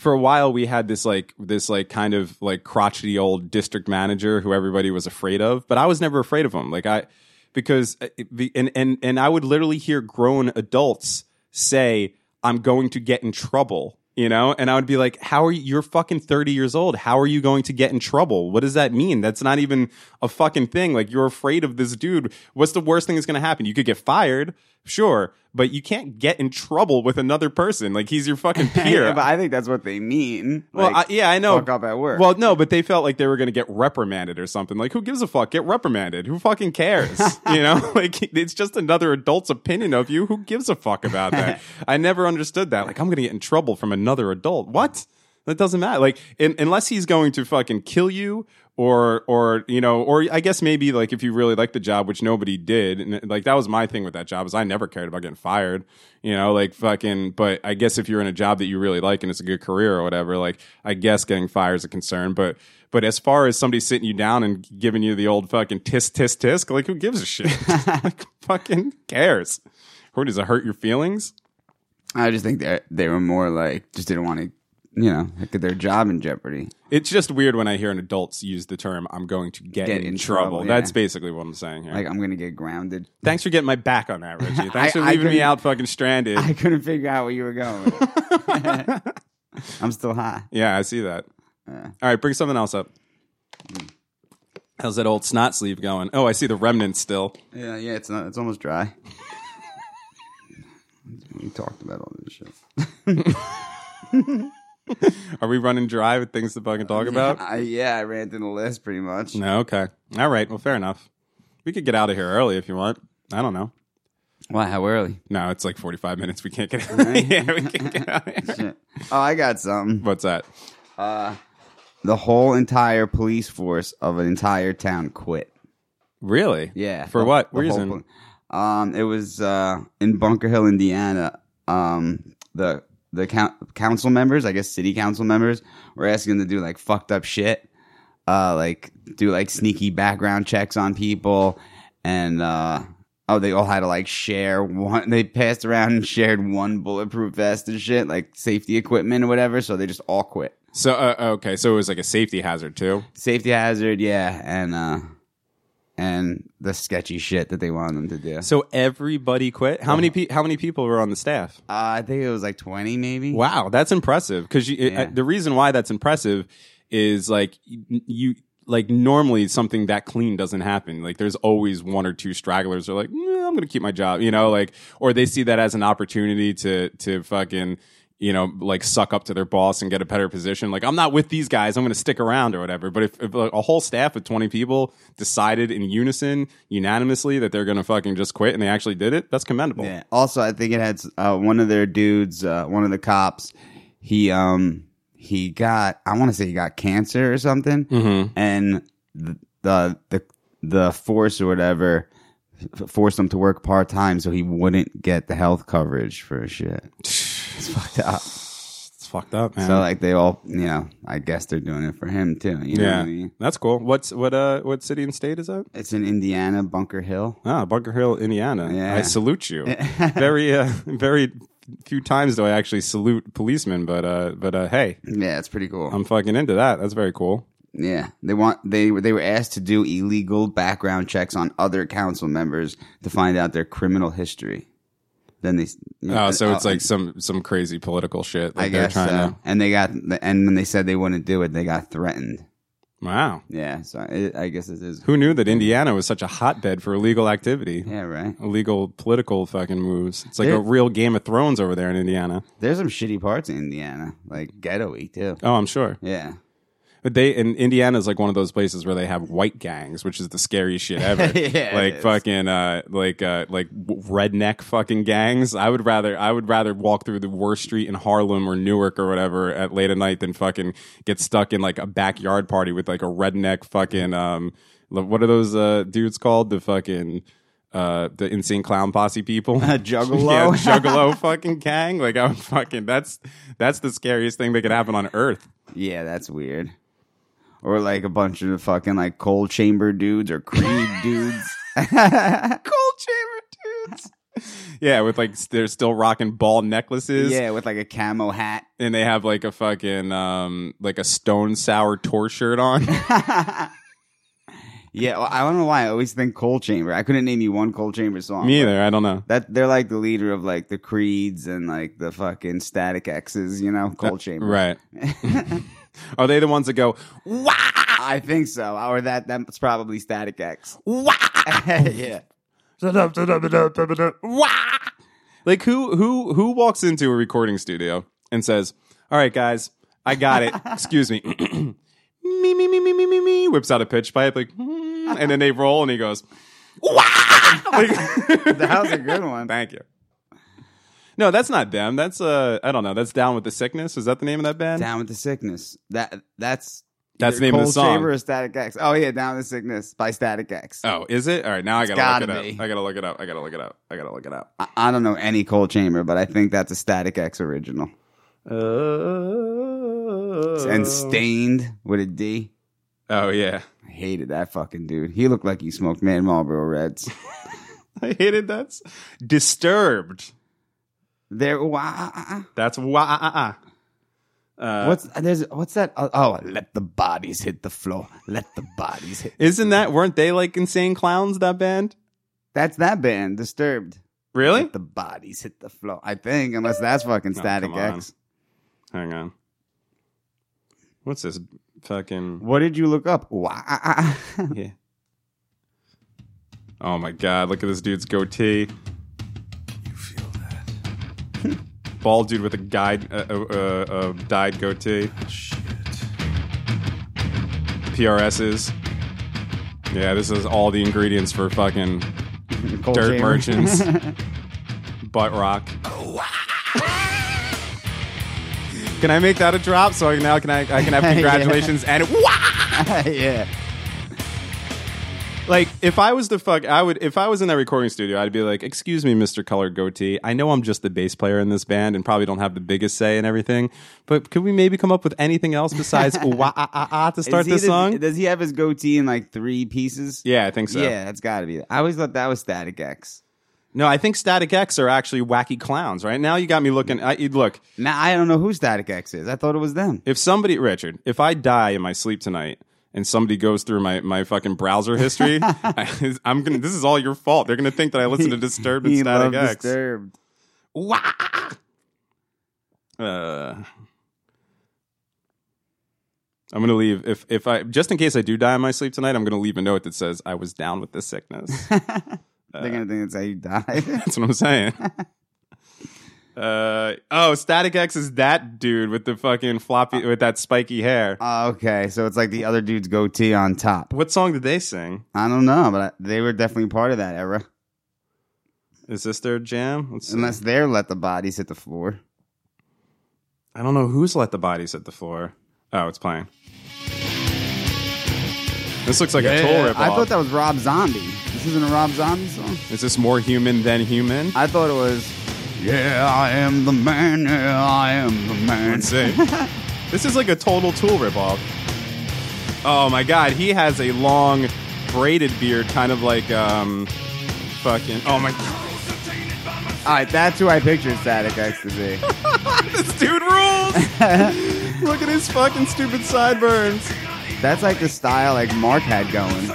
for a while we had this like this like kind of like crotchety old district manager who everybody was afraid of, but I was never afraid of him. Like I because uh, the and and and I would literally hear grown adults say, "I'm going to get in trouble." You know, and I would be like, "How are you? You're fucking 30 years old. How are you going to get in trouble? What does that mean? That's not even a fucking thing. Like, you're afraid of this dude. What's the worst thing that's going to happen? You could get fired, sure, but you can't get in trouble with another person. Like, he's your fucking peer. but I think that's what they mean. Well, Like, I, yeah, I know. fuck up at work. Well, no, but they felt like they were going to get reprimanded or something. Like, who gives a fuck? Get reprimanded. Who fucking cares? you know, like it's just another adult's opinion of you. Who gives a fuck about that? I never understood that. Like, I'm going to get in trouble from another adult. What? That doesn't matter. Like, in, unless he's going to fucking kill you. Or, or you know, or I guess maybe like if you really like the job, which nobody did, and like that was my thing with that job is I never cared about getting fired, you know, like fucking. But I guess if you're in a job that you really like and it's a good career or whatever, like I guess getting fired is a concern. But but as far as somebody sitting you down and giving you the old fucking tisk tisk tisk, like who gives a shit? like fucking cares? Or does it hurt your feelings? I just think they they were more like just didn't want to, you know, like, their job in jeopardy. It's just weird when I hear an adults use the term "I'm going to get, Get in, in trouble." trouble, That's basically what I'm saying here. Like I'm gonna get grounded. Thanks for getting my back on that, Richie. Thanks for I leaving me couldn't- out fucking stranded. I couldn't figure out where you were going. with it. I'm still high. yeah, I see that. Yeah. All right, bring something else up. How's that old snot sleeve going? Oh, I see the remnants still. Yeah, yeah. It's not. It's almost dry. we talked about all this shit. Are we running dry with things to fucking talk about? I, yeah, I ran through the list pretty much. No, okay. All right. Well, fair enough. We could get out of here early if you want. I don't know. Why? How early? No, it's like 45 minutes. We can't get out. yeah, we can't get out of here. Oh, I got something. What's that? The whole entire police force of an entire town quit. Really? Yeah. For the- what the reason? pol- um, it was uh, in Bunker Hill, Indiana. Um, the the council members, I guess city council members, were asking them to do like fucked up shit, uh, like do like sneaky background checks on people, and uh, oh, they all had to like share one. They passed around and shared one bulletproof vest and shit, like safety equipment or whatever. So they just all quit. So, uh, okay. So it was like a safety hazard too. Safety hazard, yeah, and uh, and the sketchy shit that they wanted them to do. So everybody quit. How many? Pe- how many people were on the staff? Uh, I think it was like 20 maybe. Wow, that's impressive. Because Yeah. the reason why that's impressive is like you like normally something that clean doesn't happen. Like there's always one or two stragglers who are like, "Nah, I'm going to keep my job, you know, like or they see that as an opportunity to to fucking you know like suck up to their boss and get a better position. Like I'm not with these guys, I'm going to stick around or whatever. But if, if a whole staff of 20 people decided in unison, unanimously that they're going to fucking just quit and they actually did it, that's commendable. Yeah. Also, I think it had uh, one of their dudes, uh, one of the cops. He um he got I want to say he got cancer or something, Mm-hmm. and the the the, the force or whatever forced him to work part time so he wouldn't get the health coverage for shit. It's fucked up. It's fucked up, man. So like they all, you know, I guess they're doing it for him too. You know yeah, what I mean? that's cool. What's what? Uh, what city and state is that? It's in Indiana, Bunker Hill. Ah, Bunker Hill, Indiana. Yeah. I salute you. very, uh, very few times do I actually salute policemen, but uh, but uh, hey, Yeah, it's pretty cool. I'm fucking into that. That's very cool. Yeah, they want they were they were asked to do illegal background checks on other council members to find out their criminal history. Then they, you know, Oh, so it's uh, like some some crazy political shit. That I they're guess, trying so. to. and they got and when they said they wouldn't do it, they got threatened. Wow. Yeah, so it, I guess it is. Who knew that Indiana was such a hotbed for illegal activity? Yeah, right. Illegal political fucking moves. It's like There- a real Game of Thrones over there in Indiana. There's some shitty parts in Indiana, like ghetto-y too. Oh, I'm sure. Yeah, But they in Indiana is like one of those places where they have white gangs, which is the scariest shit ever. Yeah, like fucking uh like uh like redneck fucking gangs. I would rather I would rather walk through the worst street in Harlem or Newark or whatever at late at night than fucking get stuck in like a backyard party with like a redneck fucking um what are those uh dudes called? The fucking uh the insane clown posse people. Juggalo? yeah, juggalo fucking gang. Like I'm fucking that's that's the scariest thing that could happen on earth. yeah, that's weird. Or like a bunch of fucking like Coal Chamber dudes or Creed dudes. Coal Chamber dudes. Yeah, with like they're still rocking ball necklaces. Yeah, with like a camo hat. and they have like a fucking um like a stone sour tour shirt on. Yeah, well, I don't know why I always think Coal Chamber. I couldn't name you one Coal Chamber song. Me either. I don't know. That they're like the leader of like the Creeds and like the fucking Static X's, you know, Coal Chamber. Right. Are they the ones that go wah I think so. Or that that's probably Static X. wah yeah. Like who who who walks into a recording studio and says, "All right, guys, I got it. Excuse me." me me me me me me me whips out a pitch pipe like, "Hmm," and then they roll and he goes! Like- That was a good one. Thank you. No, that's not them. That's uh, I don't know. That's Down with the Sickness. Is that the name of that band? Down with the Sickness. That that's That's the name of the song. Chamber or Static X. Oh yeah, Down with the Sickness by Static X. Oh, is it? All right, now I gotta, gotta look it be. up. I gotta look it up. I gotta look it up. I gotta look it up. I, I don't know any Coal Chamber, but I think that's a Static X original. Uh, And Staind with a D. oh yeah, I hated that fucking dude. He looked like he smoked Man Marlboro Reds. I hated that. Disturbed. There, wah, That's wah. Uh, what's there's what's that? Oh, oh, let the bodies hit the floor. Let the bodies hit. isn't that? Weren't they like insane clowns? That band? That's that band, Disturbed. Really? Let the bodies hit the floor. I think, unless that's fucking Oh, Static. X. Hang on. What's this? Fucking What did you look up? Wah. yeah. Oh my god! Look at this dude's goatee. Bald dude with a guide, uh, uh, uh, uh, dyed goatee. Shit. PRSs. Yeah, this is all the ingredients for fucking Cold dirt Chamber. merchants. butt rock. Can I make that a drop? So now can I? I can have Yeah. congratulations and wah! yeah. If I was the fuck, I would. If I was in that recording studio, I'd be like, "Excuse me, Mister Colored Goatee. I know I'm just the bass player in this band and probably don't have the biggest say in everything, but could we maybe come up with anything else besides wah ah ah ah to start this song?" Does he have his goatee in like three pieces? yeah, I think so. Yeah, that's got to be. I always thought that was Static X. No, I think Static X are actually wacky clowns. Right now, you got me looking. I, look, Now I don't know who Static X is. I thought it was them. if somebody, Richard, if I die in my sleep tonight and somebody goes through my, my fucking browser history, I, am gonna. This is all your fault. They're gonna think that I listen to Disturbed and Static X. Disturbed. Wah! Uh, I'm gonna leave if if I just in case I do die in my sleep tonight. I'm gonna leave a note that says I was down with the sickness. They're gonna think that's how you died. That's what I'm saying. Uh oh, Static X is that dude with the fucking floppy with that spiky hair. Oh, okay, so it's like the other dude's goatee on top. What song did they sing? I don't know, but I, they were definitely part of that era. Is this their jam? Let's see. Unless they're let the bodies hit the floor. I don't know who's let the bodies hit the floor. Oh, it's playing. This looks like a toll I thought that was Rob Zombie. This isn't a Rob Zombie song. Is this more human than human? I thought it was. Yeah, I am the man. Yeah, I am the man. This is like a total tool ripoff. Oh my god, he has a long braided beard, kind of like um fucking oh my All right, that's who I pictured Static X to be. this dude rules! Look at his fucking stupid sideburns. That's like the style like Mark had going.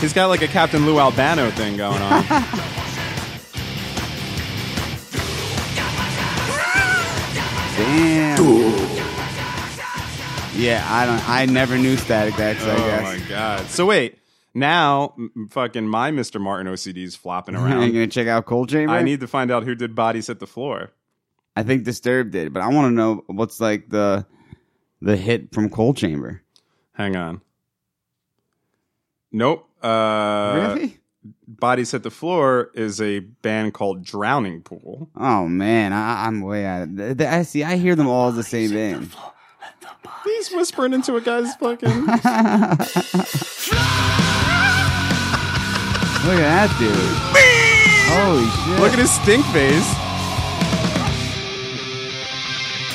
He's got like a Captain Lou Albano thing going on. Damn. Yeah, I don't. I never knew Static X. I oh guess. my god. So wait, now m- fucking my Mr. Martin OCD's flopping Are you around. gonna check out Coal Chamber? I need to find out who did bodies hit the floor. I think Disturbed did, but I want to know what's like the the hit from Coal Chamber. Hang on. Nope. Uh, really? Bodies Hit the Floor is a band called Drowning Pool. Oh man, I, I'm way out. Of, th- th- I see. I hear them all the same band. He's whispering into a guy's fucking. Look at that dude. Holy shit! Look at his stink face.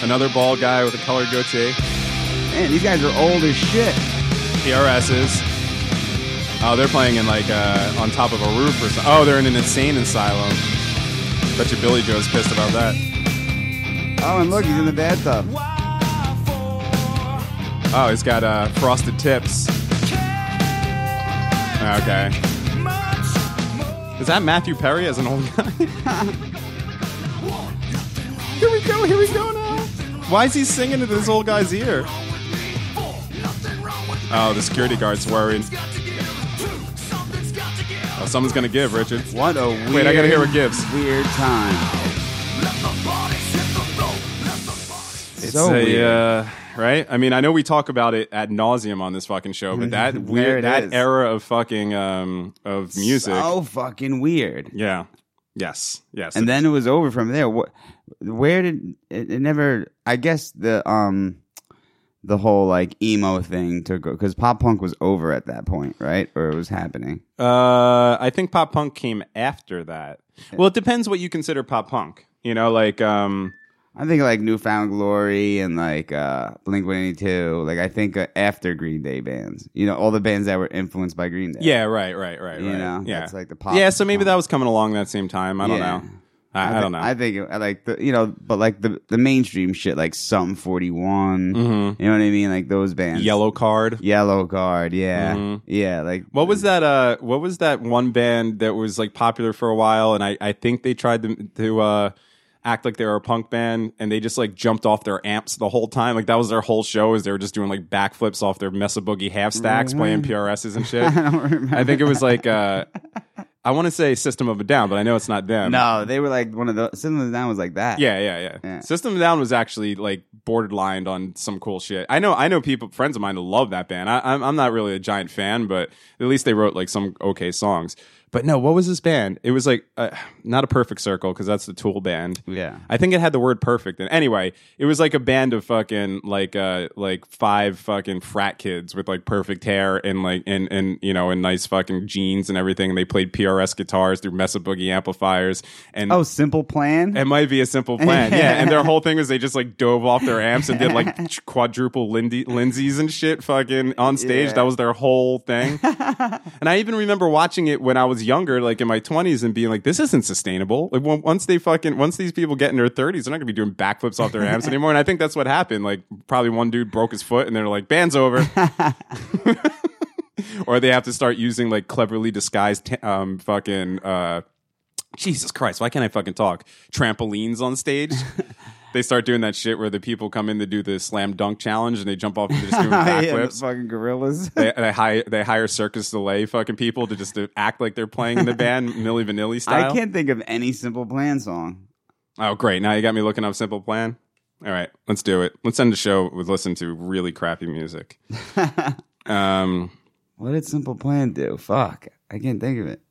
Another bald guy with a colored goatee. Man, these guys are old as shit. PRSs. Oh, they're playing in like uh, on top of a roof or something. Oh, they're in an insane asylum. Bet you Billie Joe's pissed about that. Oh, and look, he's in the bathtub. Oh, he's got uh, frosted tips. Okay. Is that Matthew Perry as an old guy? here we go, here we go now. Why is he singing to this old guy's ear? Oh, the security guard's worried. Someone's gonna give, Richard. What a weird. Wait, I gotta hear what gives. Weird time. It's so a, weird. uh, right? I mean, I know we talk about it ad nauseum on this fucking show, but that weird, that is. era of fucking um of music, So fucking weird. yeah, yes, yes, and then it was over from there. What? Where did it, it never? I guess the um, the whole like emo thing took because pop punk was over at that point, right? Or it was happening. Uh, I think pop punk came after that. Well, it depends what you consider pop punk. You know, like um, I think like New Found Glory and like uh Blink One Eighty Two. Like I think uh, after Green Day bands, you know, all the bands that were influenced by Green Day. yeah, right, right, right, You right. know, yeah, it's like the pop Yeah, so maybe punk. that was coming along that same time. I don't Yeah. know. I, I, thi- don't know. I think I like the you know, but like the the mainstream shit, like Something Forty One. Mm-hmm. You know what I mean? Like those bands. Yellowcard. Yellow Card. Yeah, Mhm. yeah. Like What was that? Uh, what was that one band that was like popular for a while? And I, I think they tried to to uh, act like they were a punk band, and they just like jumped off their amps the whole time. Like that was their whole show. Is they were just doing like backflips off their Mesa Boogie half stacks, playing PRSs and shit. I don't remember. I think it was like uh, I want to say System of a Down, but I know it's not them. No, they were like one of the System of a Down was like that. Yeah, yeah, yeah, Yeah. System of a Down was actually like borderline on some cool shit. I know, I know people, friends of mine love that band. I, I'm, I'm not really a giant fan, but at least they wrote like some okay songs. But no, what was this band? It was like uh, not a Perfect Circle because that's the Tool band. Yeah. I think it had the word perfect. And anyway, it was like a band of fucking like uh like five fucking frat kids with like perfect hair and like and and you know and nice fucking jeans and everything. And they played PRS guitars through Mesa Boogie amplifiers. And Oh, Simple Plan. it might be a simple plan, yeah. And their whole thing was they just like dove off their amps and did like quadruple Lindy Lindsays and shit, fucking on stage. Yeah. That was their whole thing. and I even remember watching it when I was younger, like in my twenties, and being like, "This isn't sustainable." Like once they fucking once these people get in their thirties, they're not gonna be doing backflips off their amps anymore. And I think that's what happened. Like probably one dude broke his foot, and they're like, "Band's over." or they have to start using like cleverly disguised t- um fucking uh Jesus Christ, why can't I fucking talk? Trampolines on stage. They start doing that shit where the people come in to do the slam dunk challenge and they jump off and just doing yeah, fucking gorillas. they, they hire they hire Circus Soleil fucking people to just to act like they're playing in the band Milli Vanilli style. I can't think of any Simple Plan song. Oh, great! Now you got me looking up Simple Plan. All right, let's do it. Let's end the show with listen to really crappy music. um, What did Simple Plan do? Fuck, I can't think of it.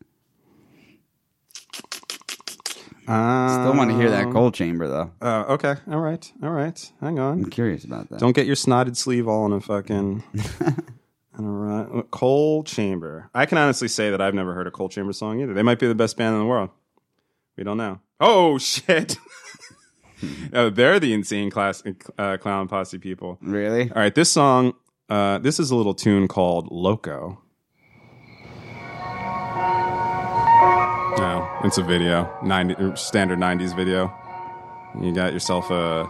I still want to hear that Coal Chamber though. Uh, okay, all right, all right. Hang on. I'm curious about that. Don't get your snotted sleeve all in a fucking. in a Coal Chamber. I can honestly say that I've never heard a Coal Chamber song either. They might be the best band in the world. We don't know. Oh shit! oh, they're the insane class uh, clown posse people. Really? All right, this song. Uh, this is a little tune called "Loco." It's a video. Ninety uh, standard '90s video. You got yourself a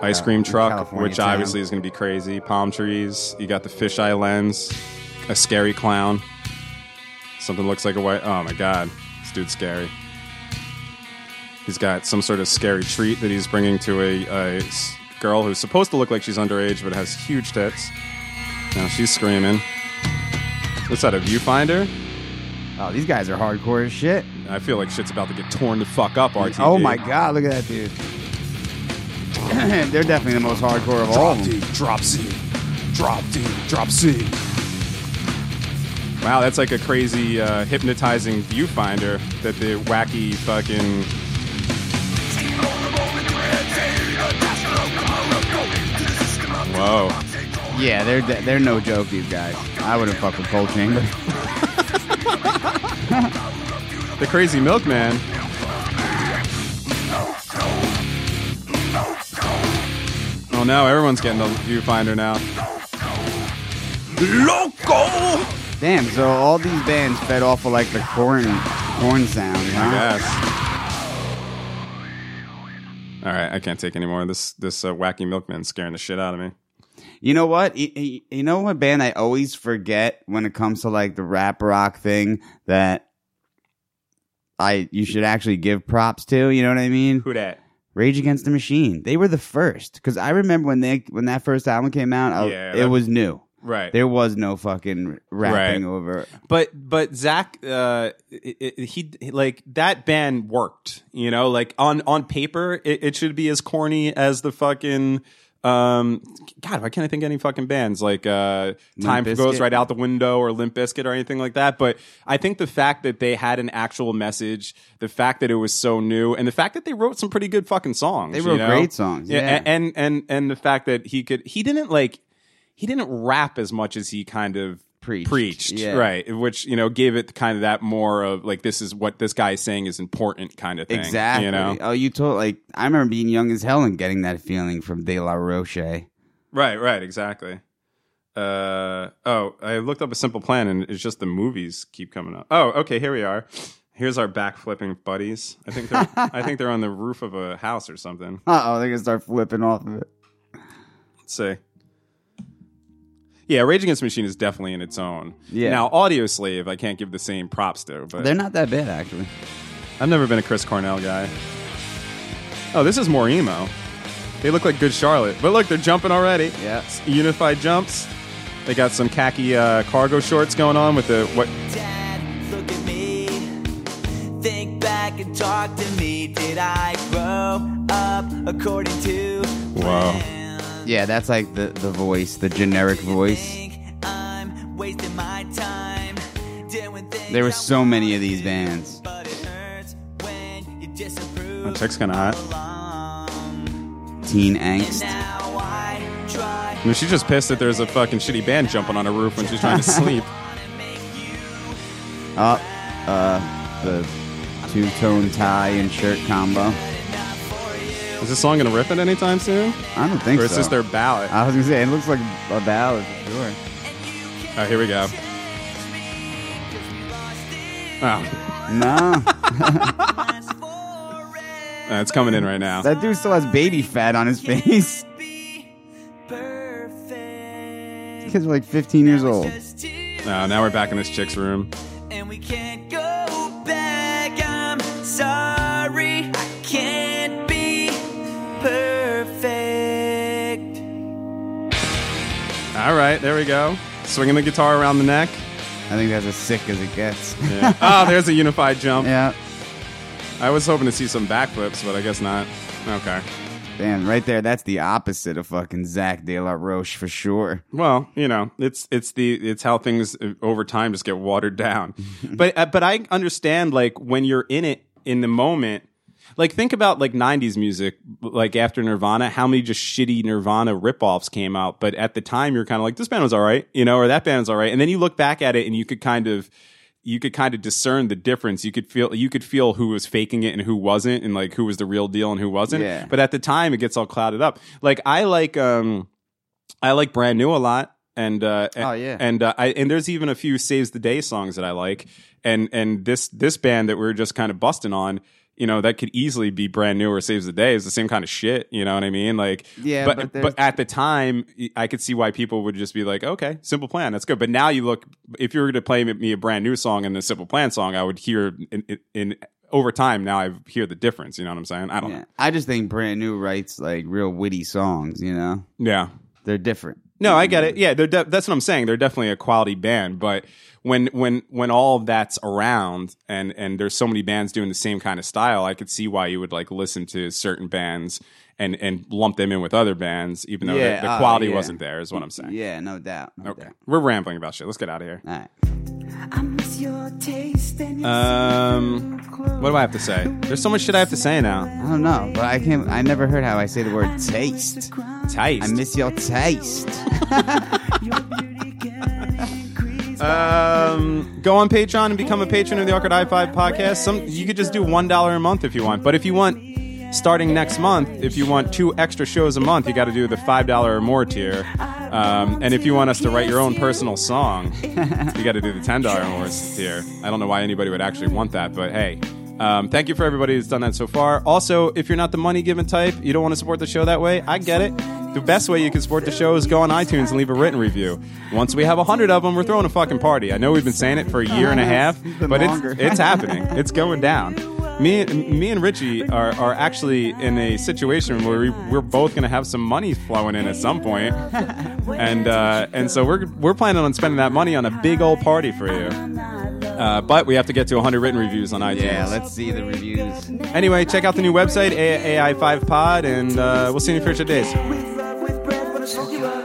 ice cream truck, California which town. obviously is going to be crazy. Palm trees. You got the fisheye lens. A scary clown. Something looks like a white. Oh my god, this dude's scary. He's got some sort of scary treat that he's bringing to a girl who's supposed to look like she's underage but has huge tits. Now she's screaming. What's that, a viewfinder? Oh, these guys are hardcore as shit. I feel like shit's about to get torn the fuck up, RTD. Oh my god, look at that dude. They're definitely the most hardcore of all of them. drop C. Drop D, drop C. Wow, that's like a crazy uh, hypnotizing viewfinder that the wacky fucking. Whoa. Yeah, they're they're no joke. These guys. I wouldn't fuck with Coal Chamber. The crazy milkman. Oh no, everyone's getting the viewfinder now. Loco! Damn. So all these bands fed off of like the Korn Korn sound. Huh? Yes. All right, I can't take any more. This this uh, wacky milkman scaring the shit out of me. You know what? Y- y- You know what band I always forget when it comes to like the rap rock thing that I you should actually give props to. You know what I mean? Who that? Rage Against the Machine. They were the first because I remember when they when that first album came out. I- Yeah, it was new. Right. There was no fucking rapping Right. over. But but Zach, uh, it, it, he like that band worked. You know, like on on paper, it, it should be as corny as the fucking. Um, God, why can't I think of any fucking bands like uh, Time Bizkit? Goes Right Out the Window or Limp Bizkit or anything like that? But I think the fact that they had an actual message, the fact that it was so new, and the fact that they wrote some pretty good fucking songs. They you wrote know? great songs, yeah. a- and and and the fact that he could, he didn't like, he didn't rap as much as he kind of Preached, preached yeah. right which you know gave it kind of that more of like this is what this guy is saying is important kind of thing Exactly. you know Oh, you told like I remember being young as hell and getting that feeling from De La Rocha. right right exactly uh oh i looked up a simple plan and it's just the movies keep coming up oh okay here we are here's our back flipping buddies i think they're i think they're on the roof of a house or something Uh oh, they're gonna start flipping off of it. let's see yeah rage against the machine is definitely in its own Yeah. now Audioslave i can't give the same props to but They're not that bad actually. I've never been a Chris Cornell guy. Oh, this is more emo. They look like Good Charlotte, but look, they're jumping already. Yeah. Unified jumps. They got some khaki uh, cargo shorts going on with the what? Dad, look at me. Think back and talk to me. Did I grow up according to Wow. Yeah, that's like the the voice, the generic voice. I'm wasting my time doing There were so many of these bands. do, But it hurts when you disapprove. That chick's kind of hot. Teen angst. I mean, she's just pissed that there's a fucking shitty band jumping on her roof when she's trying to sleep. make uh, the two tone tie and shirt combo. Is this song gonna rip it anytime soon, I don't think so. or is so. this their ballad? I was gonna say it looks like a ballad for sure. Oh, here we go. Oh, No, last uh, it's coming in right now. that dude still has baby fat on his face. be perfect. Kids are like 15 years old. Just two, Oh, now we're back in this chick's room. and we can't go back. I'm sorry, All right, there we go. Swinging the guitar around the neck. I think that's as sick as it gets. Yeah. oh, there's a unified jump. yeah. I was hoping to see some backflips, but I guess not. Okay. Damn, right there, that's the opposite of fucking Zack De La Rocha for sure. Well, you know, it's it's the it's how things uh, over time just get watered down. but uh, but I understand like when you're in it in the moment. Like think about like '90s music, like after Nirvana, how many just shitty Nirvana ripoffs came out. But at the time, you're kind of like, this band was all right, you know, or that band was all right. And then you look back at it, and you could kind of you could kind of discern the difference. You could feel you could feel who was faking it and who wasn't, and like who was the real deal and who wasn't. Yeah. But at the time, it gets all clouded up. Like I like um I like Brand New a lot, and uh, Oh, yeah. and uh, I and there's even a few Saves the Day songs that I like, and and this this band that we are just kind of busting on. You know that could easily be brand new or saves the day. It's the same kind of shit. You know what I mean? Like, Yeah, but but but, at the time, I could see why people would just be like, okay, Simple Plan, that's good. But now you look, if you were to play me a brand new song and the Simple Plan song, I would hear in, in, in over time. Now I hear the difference. You know what I'm saying? I don't Yeah. know. I just think Brand New writes like real witty songs, you know? Yeah. They're different. No, I get it. Yeah, they're de- that's what I'm saying. They're definitely a quality band, but when when when all of that's around and and there's so many bands doing the same kind of style, I could see why you would like listen to certain bands and and lump them in with other bands, even though Yeah, the, the uh, quality yeah. wasn't there. Is what I'm saying. Yeah, no doubt. No Okay, doubt. we're rambling about shit. Let's get out of here. All right. I miss your taste and your Um, what do I have to say? There's so much shit I have to say now. I don't know, but I can't. I never heard how I say the word taste. Taste. I miss your taste. Um, go on Patreon and become a patron of the Awkward High Five podcast. Some you could just do one dollar a month if you want, but if you want, starting next month, if you want two extra shows a month, you got to do the five dollar or more tier. Um, and if you want us to write your own personal song, you got to do the ten dollar or more tier. I don't know why anybody would actually want that, but hey. Um, thank you for everybody who's done that so far. Also, if you're not the money given type, you don't want to support the show that way, I get it. The best way you can support the show is go on iTunes and leave a written review. Once we have a hundred of them, we're throwing a fucking party. I know we've been saying it for a year and a half, but it's it's happening. It's going down. Me, me and Richie are, are actually in a situation where we, we're both going to have some money flowing in at some point, and uh, and so we're we're planning on spending that money on a big old party for you. Uh, but we have to get to 100 written reviews on iTunes. Yeah, let's see the reviews. Anyway, check out the new website, A- AI5Pod, and uh, we'll see you in future days. With love, with breath, wanna smoke you up.